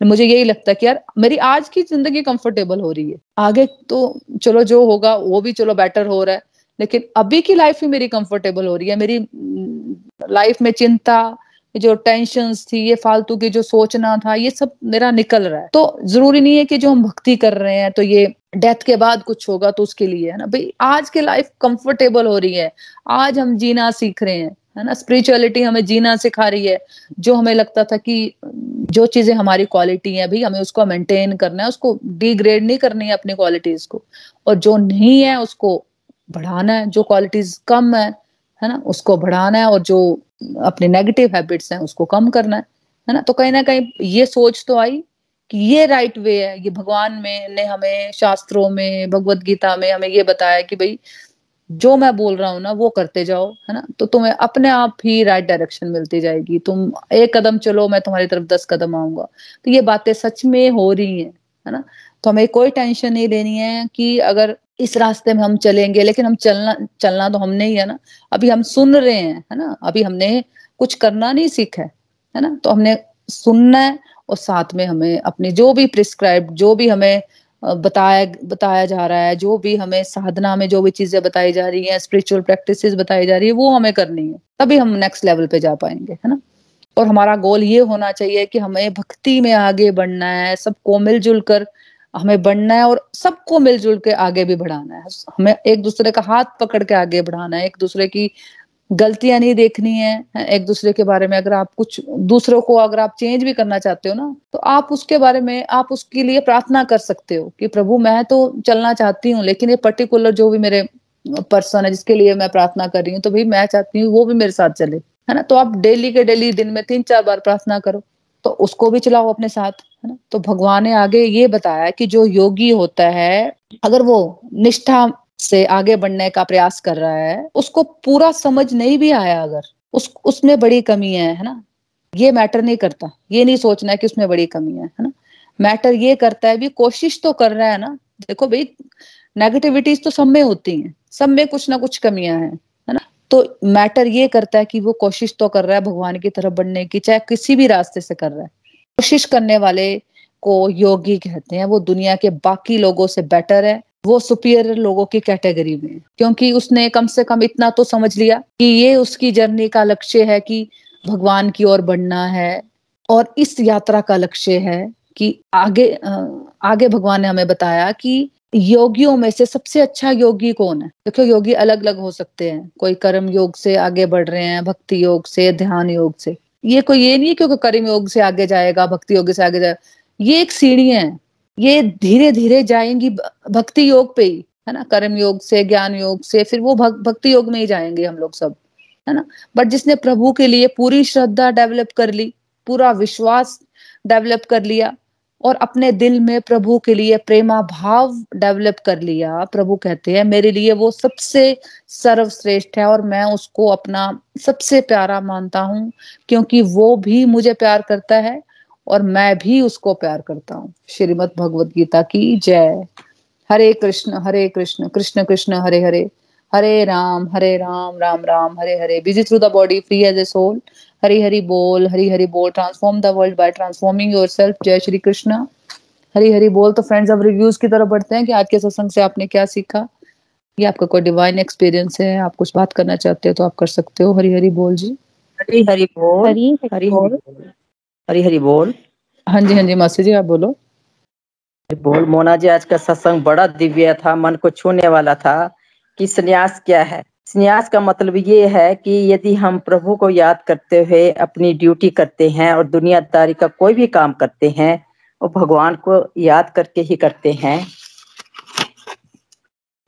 मुझे यही लगता है कि यार, मेरी आज की ज़िंदगी कंफर्टेबल हो रही है। आगे तो चलो जो होगा, वो भी चलो बेटर हो रहा है। लेकिन अभी की लाइफ ही मेरी कंफर्टेबल हो रही है। मेरी लाइफ में चिंता, जो टेंशन थी, ये फालतू की जो सोचना था, ये सब मेरा निकल रहा है। तो ज़रूरी नहीं है कि जो हम भक्ति कर रहे हैं तो ये डेथ के बाद कुछ होगा तो उसके लिए है ना। भाई, आज की लाइफ कंफर्टेबल हो रही है। आज हम जीना सीख रहे हैं। है ना? स्पिरिचुअलिटी हमें जीना सिखा रही है, जो हमें लगता था कि जो चीज़ें हमारी क्वालिटी है, भाई हमें उसको मेंटेन करना है, उसको डिग्रेड नहीं करनी है अपनी क्वालिटीज को। और जो नहीं है, उसको बढ़ाना है, जो क्वालिटीज कम है है ना? उसको बढ़ाना है और जो अपने नेगेटिव हैबिट्स हैं, उसको कम करना है है ना? तो कहीं ना कहीं ये सोच तो आई कि ये राइट वे है, ये भगवान में ने हमें शास्त्रों में, भगवत गीता में हमें ये बताया कि भाई जो मैं बोल रहा हूँ ना, वो करते जाओ, है ना? तो तुम्हें अपने आप ही राइट डायरेक्शन मिलती जाएगी। तुम एक कदम चलो, मैं तुम्हारी तरफ़ दस कदम आऊँगा। तो ये बातें सच में हो रही हैं, है ना? तो हमें कोई टेंशन नहीं लेनी है कि अगर इस रास्ते में हम चलेंगे, लेकिन हम चलना चलना तो हमने ही है ना? अभी हम सुन रहे हैं, है ना? अभी हमने कुछ करना नहीं सीखा है है ना? तो हमने सुनना है और साथ में हमें अपने जो भी प्रिस्क्राइब जो भी हमें बताया बताया जा रहा है, जो भी हमें साधना में जो भी चीज़ें बताई जा रही हैं स्पिरिचुअल प्रैक्टिसेस बताई जा रही है, वो हमें करनी है, तभी हम नेक्स्ट लेवल पे जा पाएँगे, है ना? और हमारा गोल ये होना चाहिए कि हमें भक्ति में आगे बढ़ना है, सबको मिलजुल कर हमें बढ़ना है और सबको मिलजुल के आगे भी बढ़ाना है। हमें एक दूसरे का हाथ पकड़ के आगे बढ़ाना है, एक दूसरे की गलतियाँ नहीं देखनी है, एक दूसरे के बारे में अगर आप कुछ दूसरों को अगर आप चेंज भी करना चाहते हो ना तो आप उसके बारे में, आप उसके लिए प्रार्थना कर सकते हो कि प्रभु मैं तो चलना चाहती हूँ, लेकिन ये पर्टिकुलर जो भी मेरे पर्सन है, जिसके लिए मैं प्रार्थना कर रही हूँ तो भाई मैं चाहती हूँ वो भी मेरे साथ चले, है ना? तो आप डेली के डेली दिन में तीन चार बार प्रार्थना करो तो उसको भी चलाओ अपने साथ, है ना? तो भगवान ने आगे ये बताया कि जो योगी होता है, अगर वो निष्ठा से आगे बढ़ने का प्रयास कर रहा है, उसको पूरा समझ नहीं भी आया अगर, उस, उसमें बड़ी कमी है है ना? ये मैटर नहीं करता, ये नहीं सोचना है कि उसमें बड़ी कमी है है ना? मैटर ये करता है भी कोशिश तो कर रहा है ना? देखो भाई नेगेटिविटीज तो सब में होती हैं, सब में कुछ ना कुछ कमियाँ हैं, है ना? तो मैटर ये करता है कि वो कोशिश तो कर रहा है भगवान की तरफ़ बढ़ने की, चाहे किसी भी रास्ते से कर रहा है। कोशिश करने वाले को योगी कहते हैं, वो दुनिया के बाकी लोगों से बेटर है वो सुपीरियर लोगों की कैटेगरी में क्योंकि उसने कम से कम इतना तो समझ लिया कि ये उसकी जर्नी का लक्ष्य है कि भगवान की ओर बढ़ना है और इस यात्रा का लक्ष्य है कि आगे आगे भगवान ने हमें बताया कि योगियों में से सबसे अच्छा योगी कौन है? देखो, योगी अलग अलग हो सकते हैं। कोई कर्म योग से आगे बढ़ रहे हैं, भक्ति योग से, ध्यान योग से। ये कोई ये नहीं है क्योंकि कर्म योग से आगे जाएगा, भक्ति योग से आगे जाएगा। ये एक सीढ़ी है। ये धीरे धीरे जाएँगी भक्ति योग पे ही है ना? कर्म योग से ज्ञान योग से फिर वो भक, भक्ति योग में ही जाएँगे हम लोग सब है ना? बट जिसने प्रभु के लिए पूरी श्रद्धा डेवलप कर ली पूरा विश्वास डेवलप कर लिया और अपने दिल में प्रभु के लिए प्रेमा भाव डेवलप कर लिया प्रभु कहते हैं मेरे लिए वो सबसे सर्वश्रेष्ठ है और मैं उसको अपना सबसे प्यारा मानता हूँ क्योंकि वो भी मुझे प्यार करता है और मैं भी उसको प्यार करता हूँ। श्रीमद भगवत गीता की जय। Hare Krishna Hare Krishna Krishna Krishna Hare Hare. Hare Ram Hare Ram Ram Ram Hare Hare. Busy through the body free as a soul Hari Hari बोल हरी हरी बोल। Transform the world by transforming yourself जय श्री कृष्ण। हरी हरी बोल। तो फ्रेंड्स अब रिव्यूज़ की तरफ़ बढ़ते हैं कि आज के सत्संग से आपने क्या सीखा? ये आपका कोई डिवाइन एक्सपीरियंस है? आप कुछ बात करना चाहते हो तो आप कर सकते हो। हरी हरी बोल जी।
हरी हरी बोल। हरी हरी बोल। हरी हरी बोल।
हाँ जी हाँ जी मासी जी आप बोलो।
बोल। मोना जी आज का सत्संग बड़ा दिव्य था मन को छूने वाला था कि संन्यास क्या है? संन्यास का मतलब ये है कि यदि हम प्रभु को याद करते हुए अपनी ड्यूटी करते हैं और दुनियादारी का कोई भी काम करते हैं वो भगवान को याद करके ही करते हैं।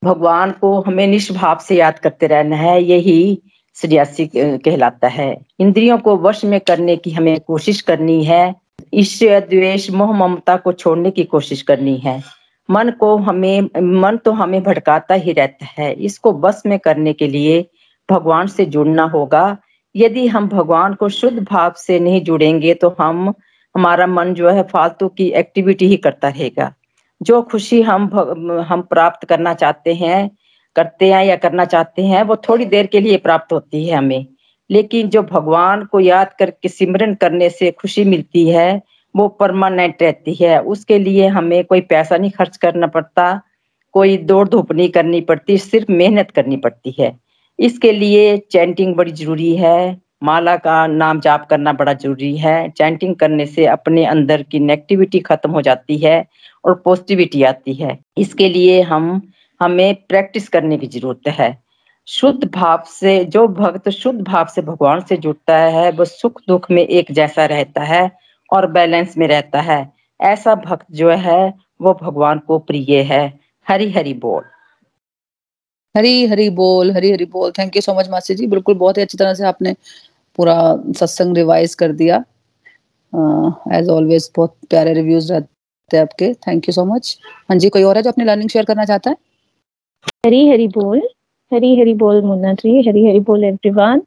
भगवान को हमें निष्भाव से याद करते रहना है। यही सन्यासी कहलाता है। इंद्रियों को वश में करने की हमें कोशिश करनी है। ईश्वर द्वेष, मोह, ममता को छोड़ने की कोशिश करनी है। मन को हमें, मन तो हमें भटकाता ही रहता है। इसको बस में करने के लिए भगवान से जुड़ना होगा। यदि हम भगवान को शुद्ध भाव से नहीं जुड़ेंगे तो हम, हमारा मन जो है फालतू की एक्टिविटी ही करता रहेगा। जो खुशी हम हम प्राप्त करना चाहते हैं करते हैं या करना चाहते हैं, वो थोड़ी देर के लिए प्राप्त होती है हमें। लेकिन जो भगवान को याद करके सिमरन करने से खुशी मिलती है, वो परमानेंट रहती है। उसके लिए हमें कोई पैसा नहीं खर्च करना पड़ता, कोई दौड़ धूप नहीं करनी पड़ती, सिर्फ़ मेहनत करनी पड़ती है। इसके लिए चैंटिंग बड़ी ज़रूरी है, माला का नाम जाप करना बड़ा ज़रूरी है। चैंटिंग करने से अपने अंदर की नेगेटिविटी खत्म हो जाती है और पॉजिटिविटी आती है। इसके लिए हम हमें प्रैक्टिस करने की ज़रूरत है। शुद्ध भाव से जो भक्त शुद्ध भाव से भगवान से जुड़ता है वो सुख दुख में एक जैसा रहता है और बैलेंस में रहता है। ऐसा भक्त जो है वो भगवान को प्रिय है। हरी हरी बोल।
हरी हरी बोल हरी हरी बोल। थैंक यू सो मच मासी जी। बिल्कुल बहुत ही अच्छी तरह से आपने पूरा सत्संग रिवाइज कर दिया। एज uh, ऑलवेज बहुत प्यारे रिव्यूज़ रहते हैं आपके। थैंक यू सो मच हाँ जी कोई और है जो अपनी लर्निंग शेयर करना चाहता है?
हरी हरी बोल, हरी हरी बोल मुन्ना जी, हरी हरी बोल एवरीवन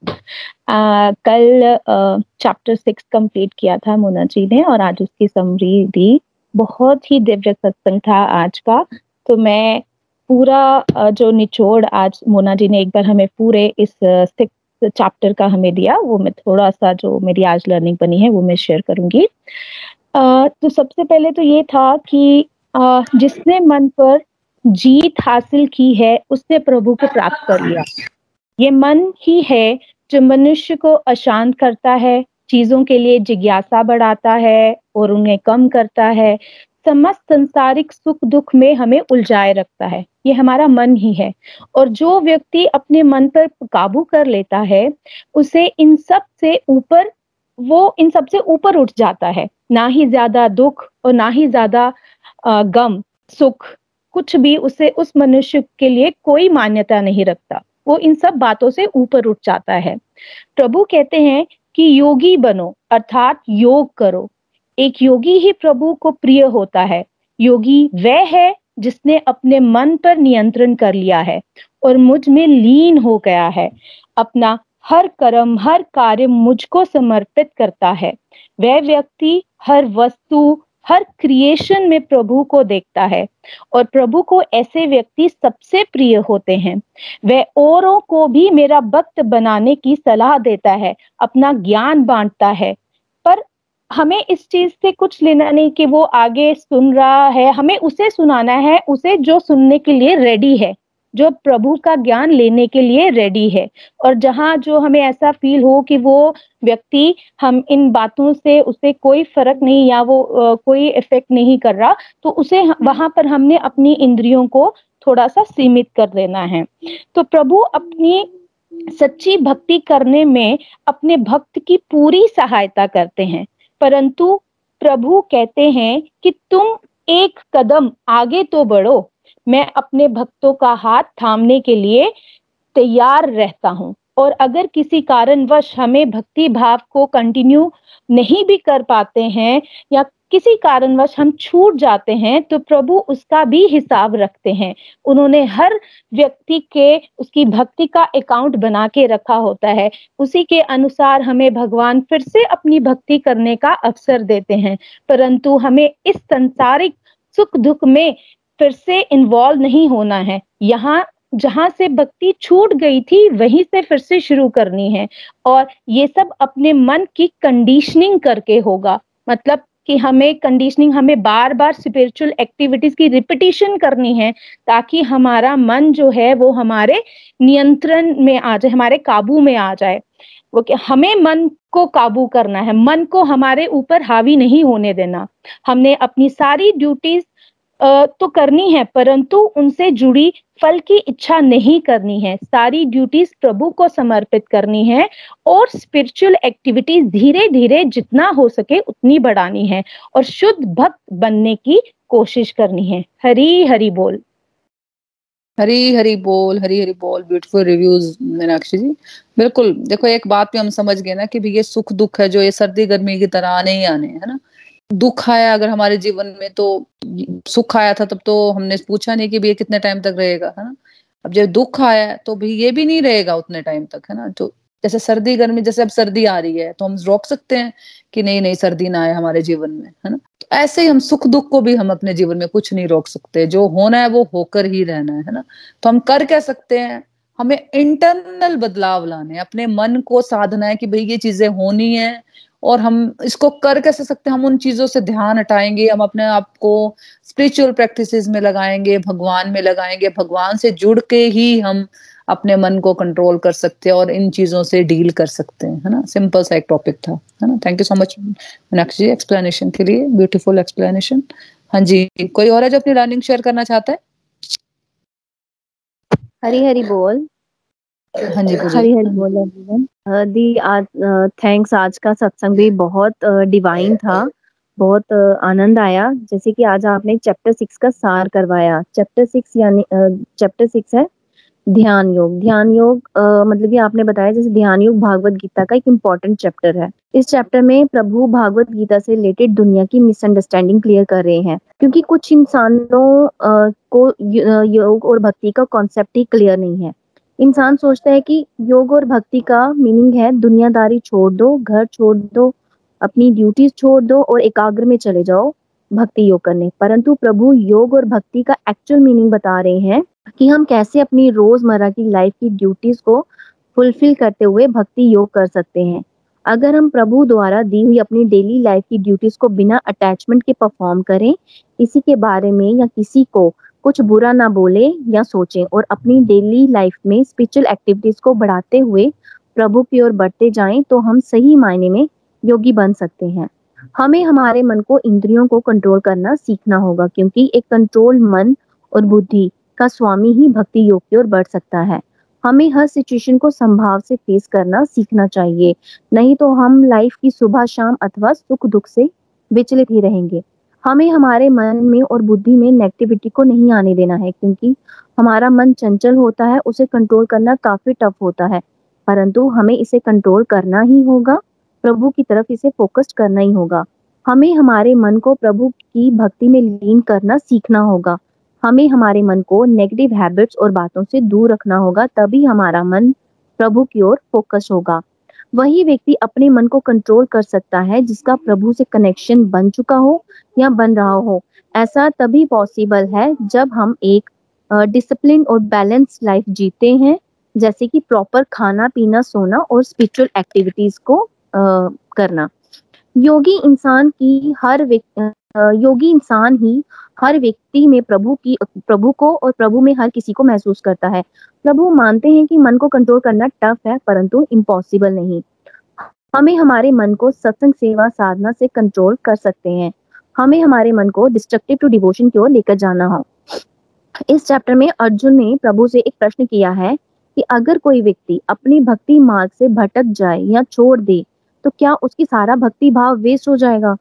कल चैप्टर सिक्स कंप्लीट किया था मुन्ना जी ने और आज उसकी समरी दी। बहुत ही दिव्य सत्संग था आज का। तो मैं पूरा जो निचोड़ आज मोना जी ने एक बार हमें पूरे इस सिक्स चैप्टर का हमें दिया, वो मैं थोड़ा सा जो मेरी आज लर्निंग बनी है वो मैं शेयर करूँगी। तो सबसे पहले तो ये था कि जिसने मन पर जीत हासिल की है, उसने प्रभु को प्राप्त कर लिया। ये मन ही है जो मनुष्य को अशांत करता है, चीज़ों के लिए जिज्ञासा बढ़ाता है और उन्हें कम करता है। समस्त संसारिक सुख दुख में हमें उलझाए रखता है। ये हमारा मन ही है। और जो व्यक्ति अपने मन पर काबू कर लेता है, उसे इन सबसे ऊपर, वो इन सबसे ऊपर उठ जाता है। ना ही ज़्यादा दुख और ना ही ज़्यादा गम, सुख कुछ भी उसे उस मनुष्य के लिए कोई मान्यता नहीं रखता। वो इन सब बातों से ऊपर उठ जाता है। प्रभु कहते हैं कि योगी बनो, अर्थात योग करो। एक योगी ही प्रभु को प्रिय होता है। योगी वह है जिसने अपने मन पर नियंत्रण कर लिया है और मुझमें लीन हो गया है। अपना हर कर्म, हर कार्य मुझको समर्पित करता है। वह व्यक्ति, हर वस्तु हर क्रिएशन में प्रभु को देखता है और प्रभु को ऐसे व्यक्ति सबसे प्रिय होते हैं। वह औरों को भी मेरा भक्त बनाने की सलाह देता है, अपना ज्ञान बांटता है। पर हमें इस चीज़ से कुछ लेना नहीं कि वो आगे सुन रहा है, हमें उसे सुनाना है, उसे जो सुनने के लिए रेडी है। जो प्रभु का ज्ञान लेने के लिए रेडी है। और जहाँ जो हमें ऐसा फील हो कि वो व्यक्ति हम इन बातों से उसे कोई फ़र्क नहीं या वो आ, कोई इफ़ेक्ट नहीं कर रहा तो उसे वहाँ पर हमने अपनी इंद्रियों को थोड़ा सा सीमित कर देना है। तो प्रभु अपनी सच्ची भक्ति करने में अपने भक्त की पूरी सहायता करते हैं। परंतु प्रभु कहते हैं कि तुम एक कदम आगे तो बढ़ो मैं अपने भक्तों का हाथ थामने के लिए तैयार रहता हूँ। और अगर किसी कारणवश हमें भक्ति भाव को कंटिन्यू नहीं भी कर पाते हैं या किसी कारणवश हम छूट जाते हैं तो प्रभु उसका भी हिसाब रखते हैं। उन्होंने हर व्यक्ति के, उसकी भक्ति का अकाउंट बना के रखा होता है। उसी के अनुसार हमें भगवान फिर से अपनी भक्ति करने का अवसर देते हैं। परंतु हमें इस संसारिक सुख दुख में फिर से इन्वॉल्व नहीं होना है। यहाँ, जहाँ से भक्ति छूट गई थी, वहीं से फिर से शुरू करनी है। और ये सब अपने मन की कंडीशनिंग करके होगा। मतलब कि हमें कंडीशनिंग हमें बार बार स्पिरिचुअल एक्टिविटीज़ की रिपीटिशन करनी है, ताकि हमारा मन जो है, वो हमारे नियंत्रण में आ जाए, हमारे काबू में आ जाए। वो कि हमें मन को काबू करना है। मन को हमारे ऊपर हावी नहीं होने देना। हमने अपनी सारी ड्यूटीज़ तो करनी है, परंतु उनसे जुड़ी फल की इच्छा नहीं करनी है। सारी ड्यूटीज़ प्रभु को समर्पित करनी है और स्पिरिचुअल एक्टिविटीज़ धीरे धीरे जितना हो सके उतनी बढ़ानी है और शुद्ध भक्त बनने की कोशिश करनी है। हरी हरी बोल।
हरी हरी बोल, हरी हरी बोल। Beautiful reviews Meenakshi ji. बिल्कुल, देखो एक बात भी हम समझ गए ना कि भी ये सुख दुख है जो ये सर्दी गर्मी की तरह आने ही आने है ना? दुख आया अगर हमारे जीवन में तो सुख आया था, तब तो हमने पूछा नहीं कि भी ये कितने टाइम तक रहेगा, है ना? अब जब दुख आया तो भी ये भी नहीं रहेगा उतने टाइम तक, है ना? तो जैसे सर्दी गर्मी, जैसे अब सर्दी आ रही है तो हम रोक सकते हैं कि नहीं नहीं, सर्दी ना आए हमारे जीवन में, है ना? तो ऐसे ही हम सुख दुख को भी हम अपने जीवन में कुछ नहीं रोक सकते, जो होना है वो होकर ही रहना है ना? तो हम कर क्या सकते हैं? हमें इंटरनल बदलाव लाने अपने मन को साधना है कि भाई ये चीज़ें होनी है और हम इसको कर कैसे सकते हैं? हम उन चीज़ों से ध्यान हटाएँगे हम अपने आप को स्पिरिचुअल प्रैक्टिसेस में लगाएँगे भगवान में लगाएँगे भगवान से जुड़ के ही हम अपने मन को कंट्रोल कर सकते हैं और इन चीज़ों से डील कर सकते हैं है ना? सिंपल सा एक टॉपिक था है ना? Thank you so much Meenakshi ji explanation के लिए ब्यूटीफुल एक्सप्लेनेशन हाँ जी कोई और है जो अपनी लर्निंग शेयर करना चाहता है?
हरी हरी बोल।
हाँ जी
हरी हरी बोल दी आज थैंक्स आज का सत्संग भी बहुत डिवाइन था। बहुत आनंद आया। जैसे कि आज आपने चैप्टर सिक्स का सार करवाया। चैप्टर सिक्स यानी चैप्टर सिक्स है ध्यान योग। ध्यान योग मतलब कि आपने बताया जैसे ध्यान योग भागवत गीता का एक इम्पोर्टेंट चैप्टर है। इस चैप्टर में प्रभु भागवत गीता से रिलेटेड दुनिया की मिसअंडरस्टैंडिंग क्लियर कर रहे हैं। क्योंकि कुछ इंसानों को योग और भक्ति का कॉन्सेप्ट ही क्लियर नहीं है। इंसान सोचता है कि योग और भक्ति का मीनिंग है, दुनियादारी छोड़ दो, घर छोड़ दो, अपनी ड्यूटीज़ छोड़ दो और एकाग्र में चले जाओ भक्ति योग करने। परंतु प्रभु योग और भक्ति का एक्चुअल मीनिंग बता रहे हैं कि हम कैसे अपनी रोज़मर्रा की लाइफ की ड्यूटीज़ को फुलफिल करते हुए भक्ति योग कर सकते हैं। अगर हम प्रभु द्वारा दी हुई अपनी डेली लाइफ की ड्यूटीज़ को बिना अटैचमेंट के परफॉर्म करें किसी के बारे में या किसी को कुछ बुरा ना बोले या सोचें और अपनी डेली लाइफ में स्पिरिचुअल एक्टिविटीज़ को बढ़ाते हुए प्रभु की ओर बढ़ते जाएँ तो हम सही मायने में योगी बन सकते हैं। हमें हमारे मन को इंद्रियों को कंट्रोल करना सीखना होगा क्योंकि एक कंट्रोल मन और बुद्धि का स्वामी ही भक्ति योग की ओर बढ़ सकता है। हमें हर सिचुएशन को संभाव से फेस करना सीखना चाहिए, नहीं तो हम लाइफ की सुबह शाम अथवा सुख दुख से विचलित ही रहेंगे। हमें हमारे मन में और बुद्धि में नेगेटिविटी को नहीं आने देना है, क्योंकि हमारा मन चंचल होता है, उसे कंट्रोल करना काफ़ी टफ होता है। परंतु हमें इसे कंट्रोल करना ही होगा, प्रभु की तरफ़ इसे फोकस्ड करना ही होगा। हमें हमारे मन को प्रभु की भक्ति में लीन करना सीखना होगा। हमें हमारे मन को नेगेटिव हैबिट्स और बातों से दूर रखना होगा, तभी हमारा मन प्रभु की ओर फोकस होगा। वही व्यक्ति अपने मन को कंट्रोल कर सकता है, जिसका प्रभु से कनेक्शन बन चुका हो या बन रहा हो। ऐसा तभी पॉसिबल है जब हम एक डिसिप्लिन और बैलेंस लाइफ जीते हैं, जैसे कि प्रॉपर खाना, पीना, सोना और स्पिरिचुअल एक्टिविटीज़ को करना। योगी इंसान की हर योगी इंसान ही हर व्यक्ति में प्रभु की, प्रभु को और प्रभु में हर किसी को महसूस करता है। प्रभु मानते हैं कि मन को कंट्रोल करना टफ है, परंतु इम्पॉसिबल नहीं। हमें हमारे मन को सत्संग सेवा साधना से कंट्रोल कर सकते हैं। हमें हमारे मन को डिस्ट्रक्टिव टू डिवोशन की ओर लेकर जाना हो। इस चैप्टर में अर्जुन ने प्रभु से एक प्रश्न किया है कि अगर कोई व्यक्ति अपनी भक्ति मार्ग से भटक जाए या छोड़ दे तो क्या उसकी सारा भक्ति भाव वेस्ट हो जाएगा?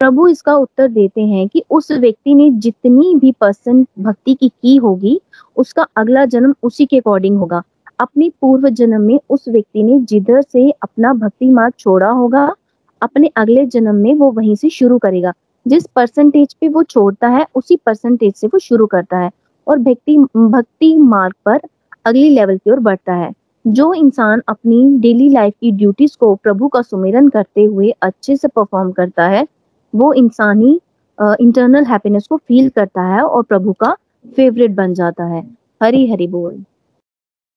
प्रभु इसका उत्तर देते हैं कि उस व्यक्ति ने जितनी भी परसेंट भक्ति की की होगी, उसका अगला जन्म उसी के अकॉर्डिंग होगा। अपने पूर्व जन्म में उस व्यक्ति ने जिधर से अपना भक्ति मार्ग छोड़ा होगा, अपने अगले जन्म में वो वहीं से शुरू करेगा। जिस परसेंटेज पे वो छोड़ता है, उसी परसेंटेज से वो शुरू करता है और भक्ति भक्ति मार्ग पर अगली लेवल की ओर बढ़ता है। जो इंसान अपनी डेली लाइफ की ड्यूटीज़ को प्रभु का सुमिरन करते हुए अच्छे से परफॉर्म करता है वो इंसान इंटरनल हैप्पीनेस को फील करता है और प्रभु का फेवरेट बन जाता है। हरी हरी बोल।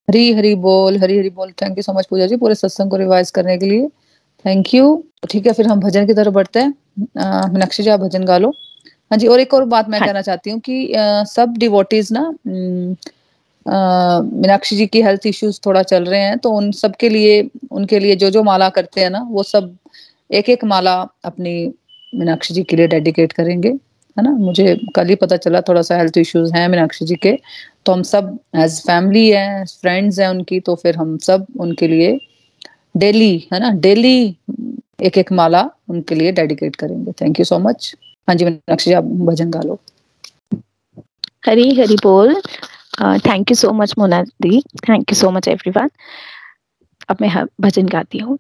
हरी हरी बोल हरी हरी बोल। Thank you so much Pooja ji पूरे सत्संग को रिवाइज करने के लिए। थैंक यू ठीक है फिर हम भजन की तरफ़ बढ़ते हैं। मीनाक्षी जी आप भजन गा लो। हाँ जी और एक और बात मैं हाँ। कहना चाहती हूँ कि आ, सब डिवोटीज ना मीनाक्षी जी की हेल्थ इश्यूज़ थोड़ा चल रहे हैं तो उन सबके लिए उनके लिए जो जो माला करते हैं ना वो सब एक एक माला अपनी मीनाक्षी जी के लिए डेडिकेट करेंगे, है ना? मुझे कल ही पता चला थोड़ा सा हेल्थ इश्यूज़ हैं मीनाक्षी जी के तो हम सब एज फैमिली हैं फ्रेंड्स हैं उनकी तो फिर हम सब उनके लिए डेली, है ना? डेली एक एक माला उनके लिए डेडिकेट करेंगे। थैंक यू सो मच हाँ जी, मीनाक्षी जी, आप भजन गा लो।
हरी हरी बोल। Thank you so much Mona di. Thank you so much everyone अब मैं भजन गाती हूँ।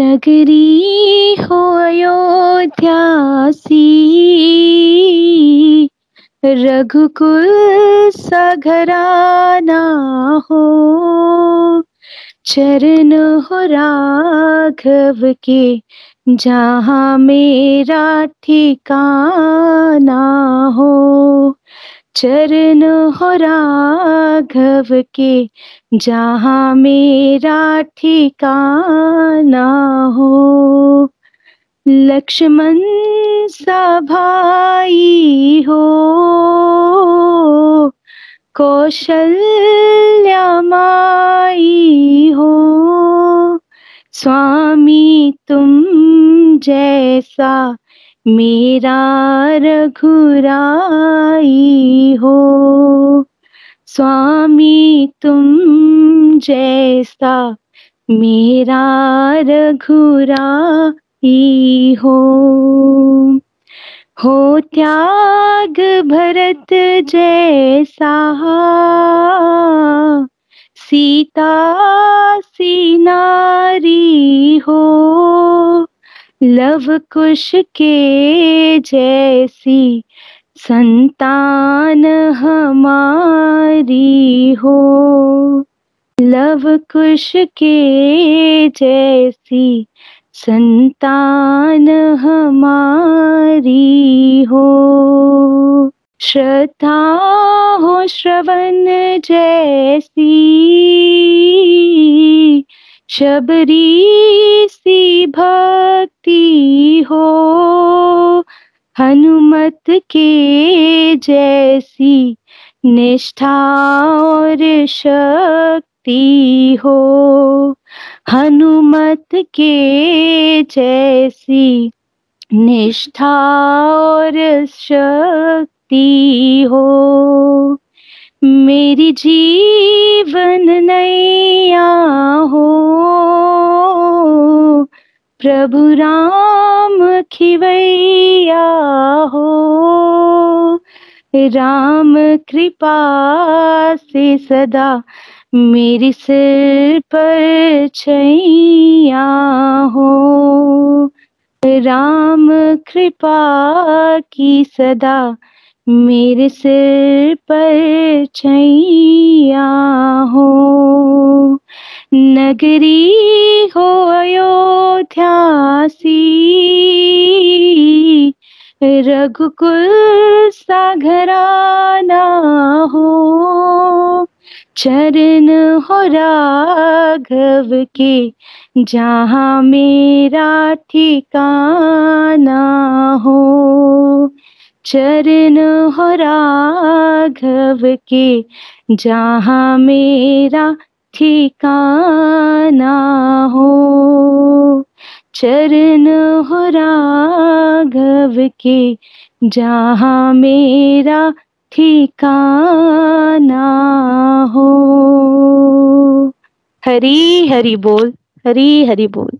नगरी हो अयोध्यासी रघुकुल सघराना हो। चरण हो राघव के जहाँ मेरा ठिकाना हो। चरण हो राघव के, जहाँ मेरा ठिकाना हो। लक्ष्मण सा भाई हो कौशल्या माई हो। स्वामी तुम जैसा मेरा रघुराई हो।
स्वामी, तुम जैसा मेरा रघुरा ही। हो हो त्याग भरत जैसा, सीता सी नारी हो। लव कुश के जैसी संतान हमारी हो। लव कुश के जैसी संतान हमारी हो। श्रद्धा हो श्रवण जैसी शबरी सी भक्ति हो, हनुमत के जैसी निष्ठा और शक्ति हो, हनुमत के जैसी निष्ठा और शक्ति हो। मेरी जीवन नैया हो। प्रभु राम खिवैया हो। राम कृपा से सदा मेरी सिर पर छैया हो। राम कृपा की सदा मेरे सिर पर छैया हो। नगरी हो अयोध्यासी रघुकुल सा घराना हो। चरण हो राघव के, जहाँ मेरा ठिकाना हो। चरण हो राघव के, जहाँ मेरा ठिकाना हो। चरण हो राघव के, जहाँ मेरा ठिकाना हो। हरी हरी बोल, हरी हरी बोल।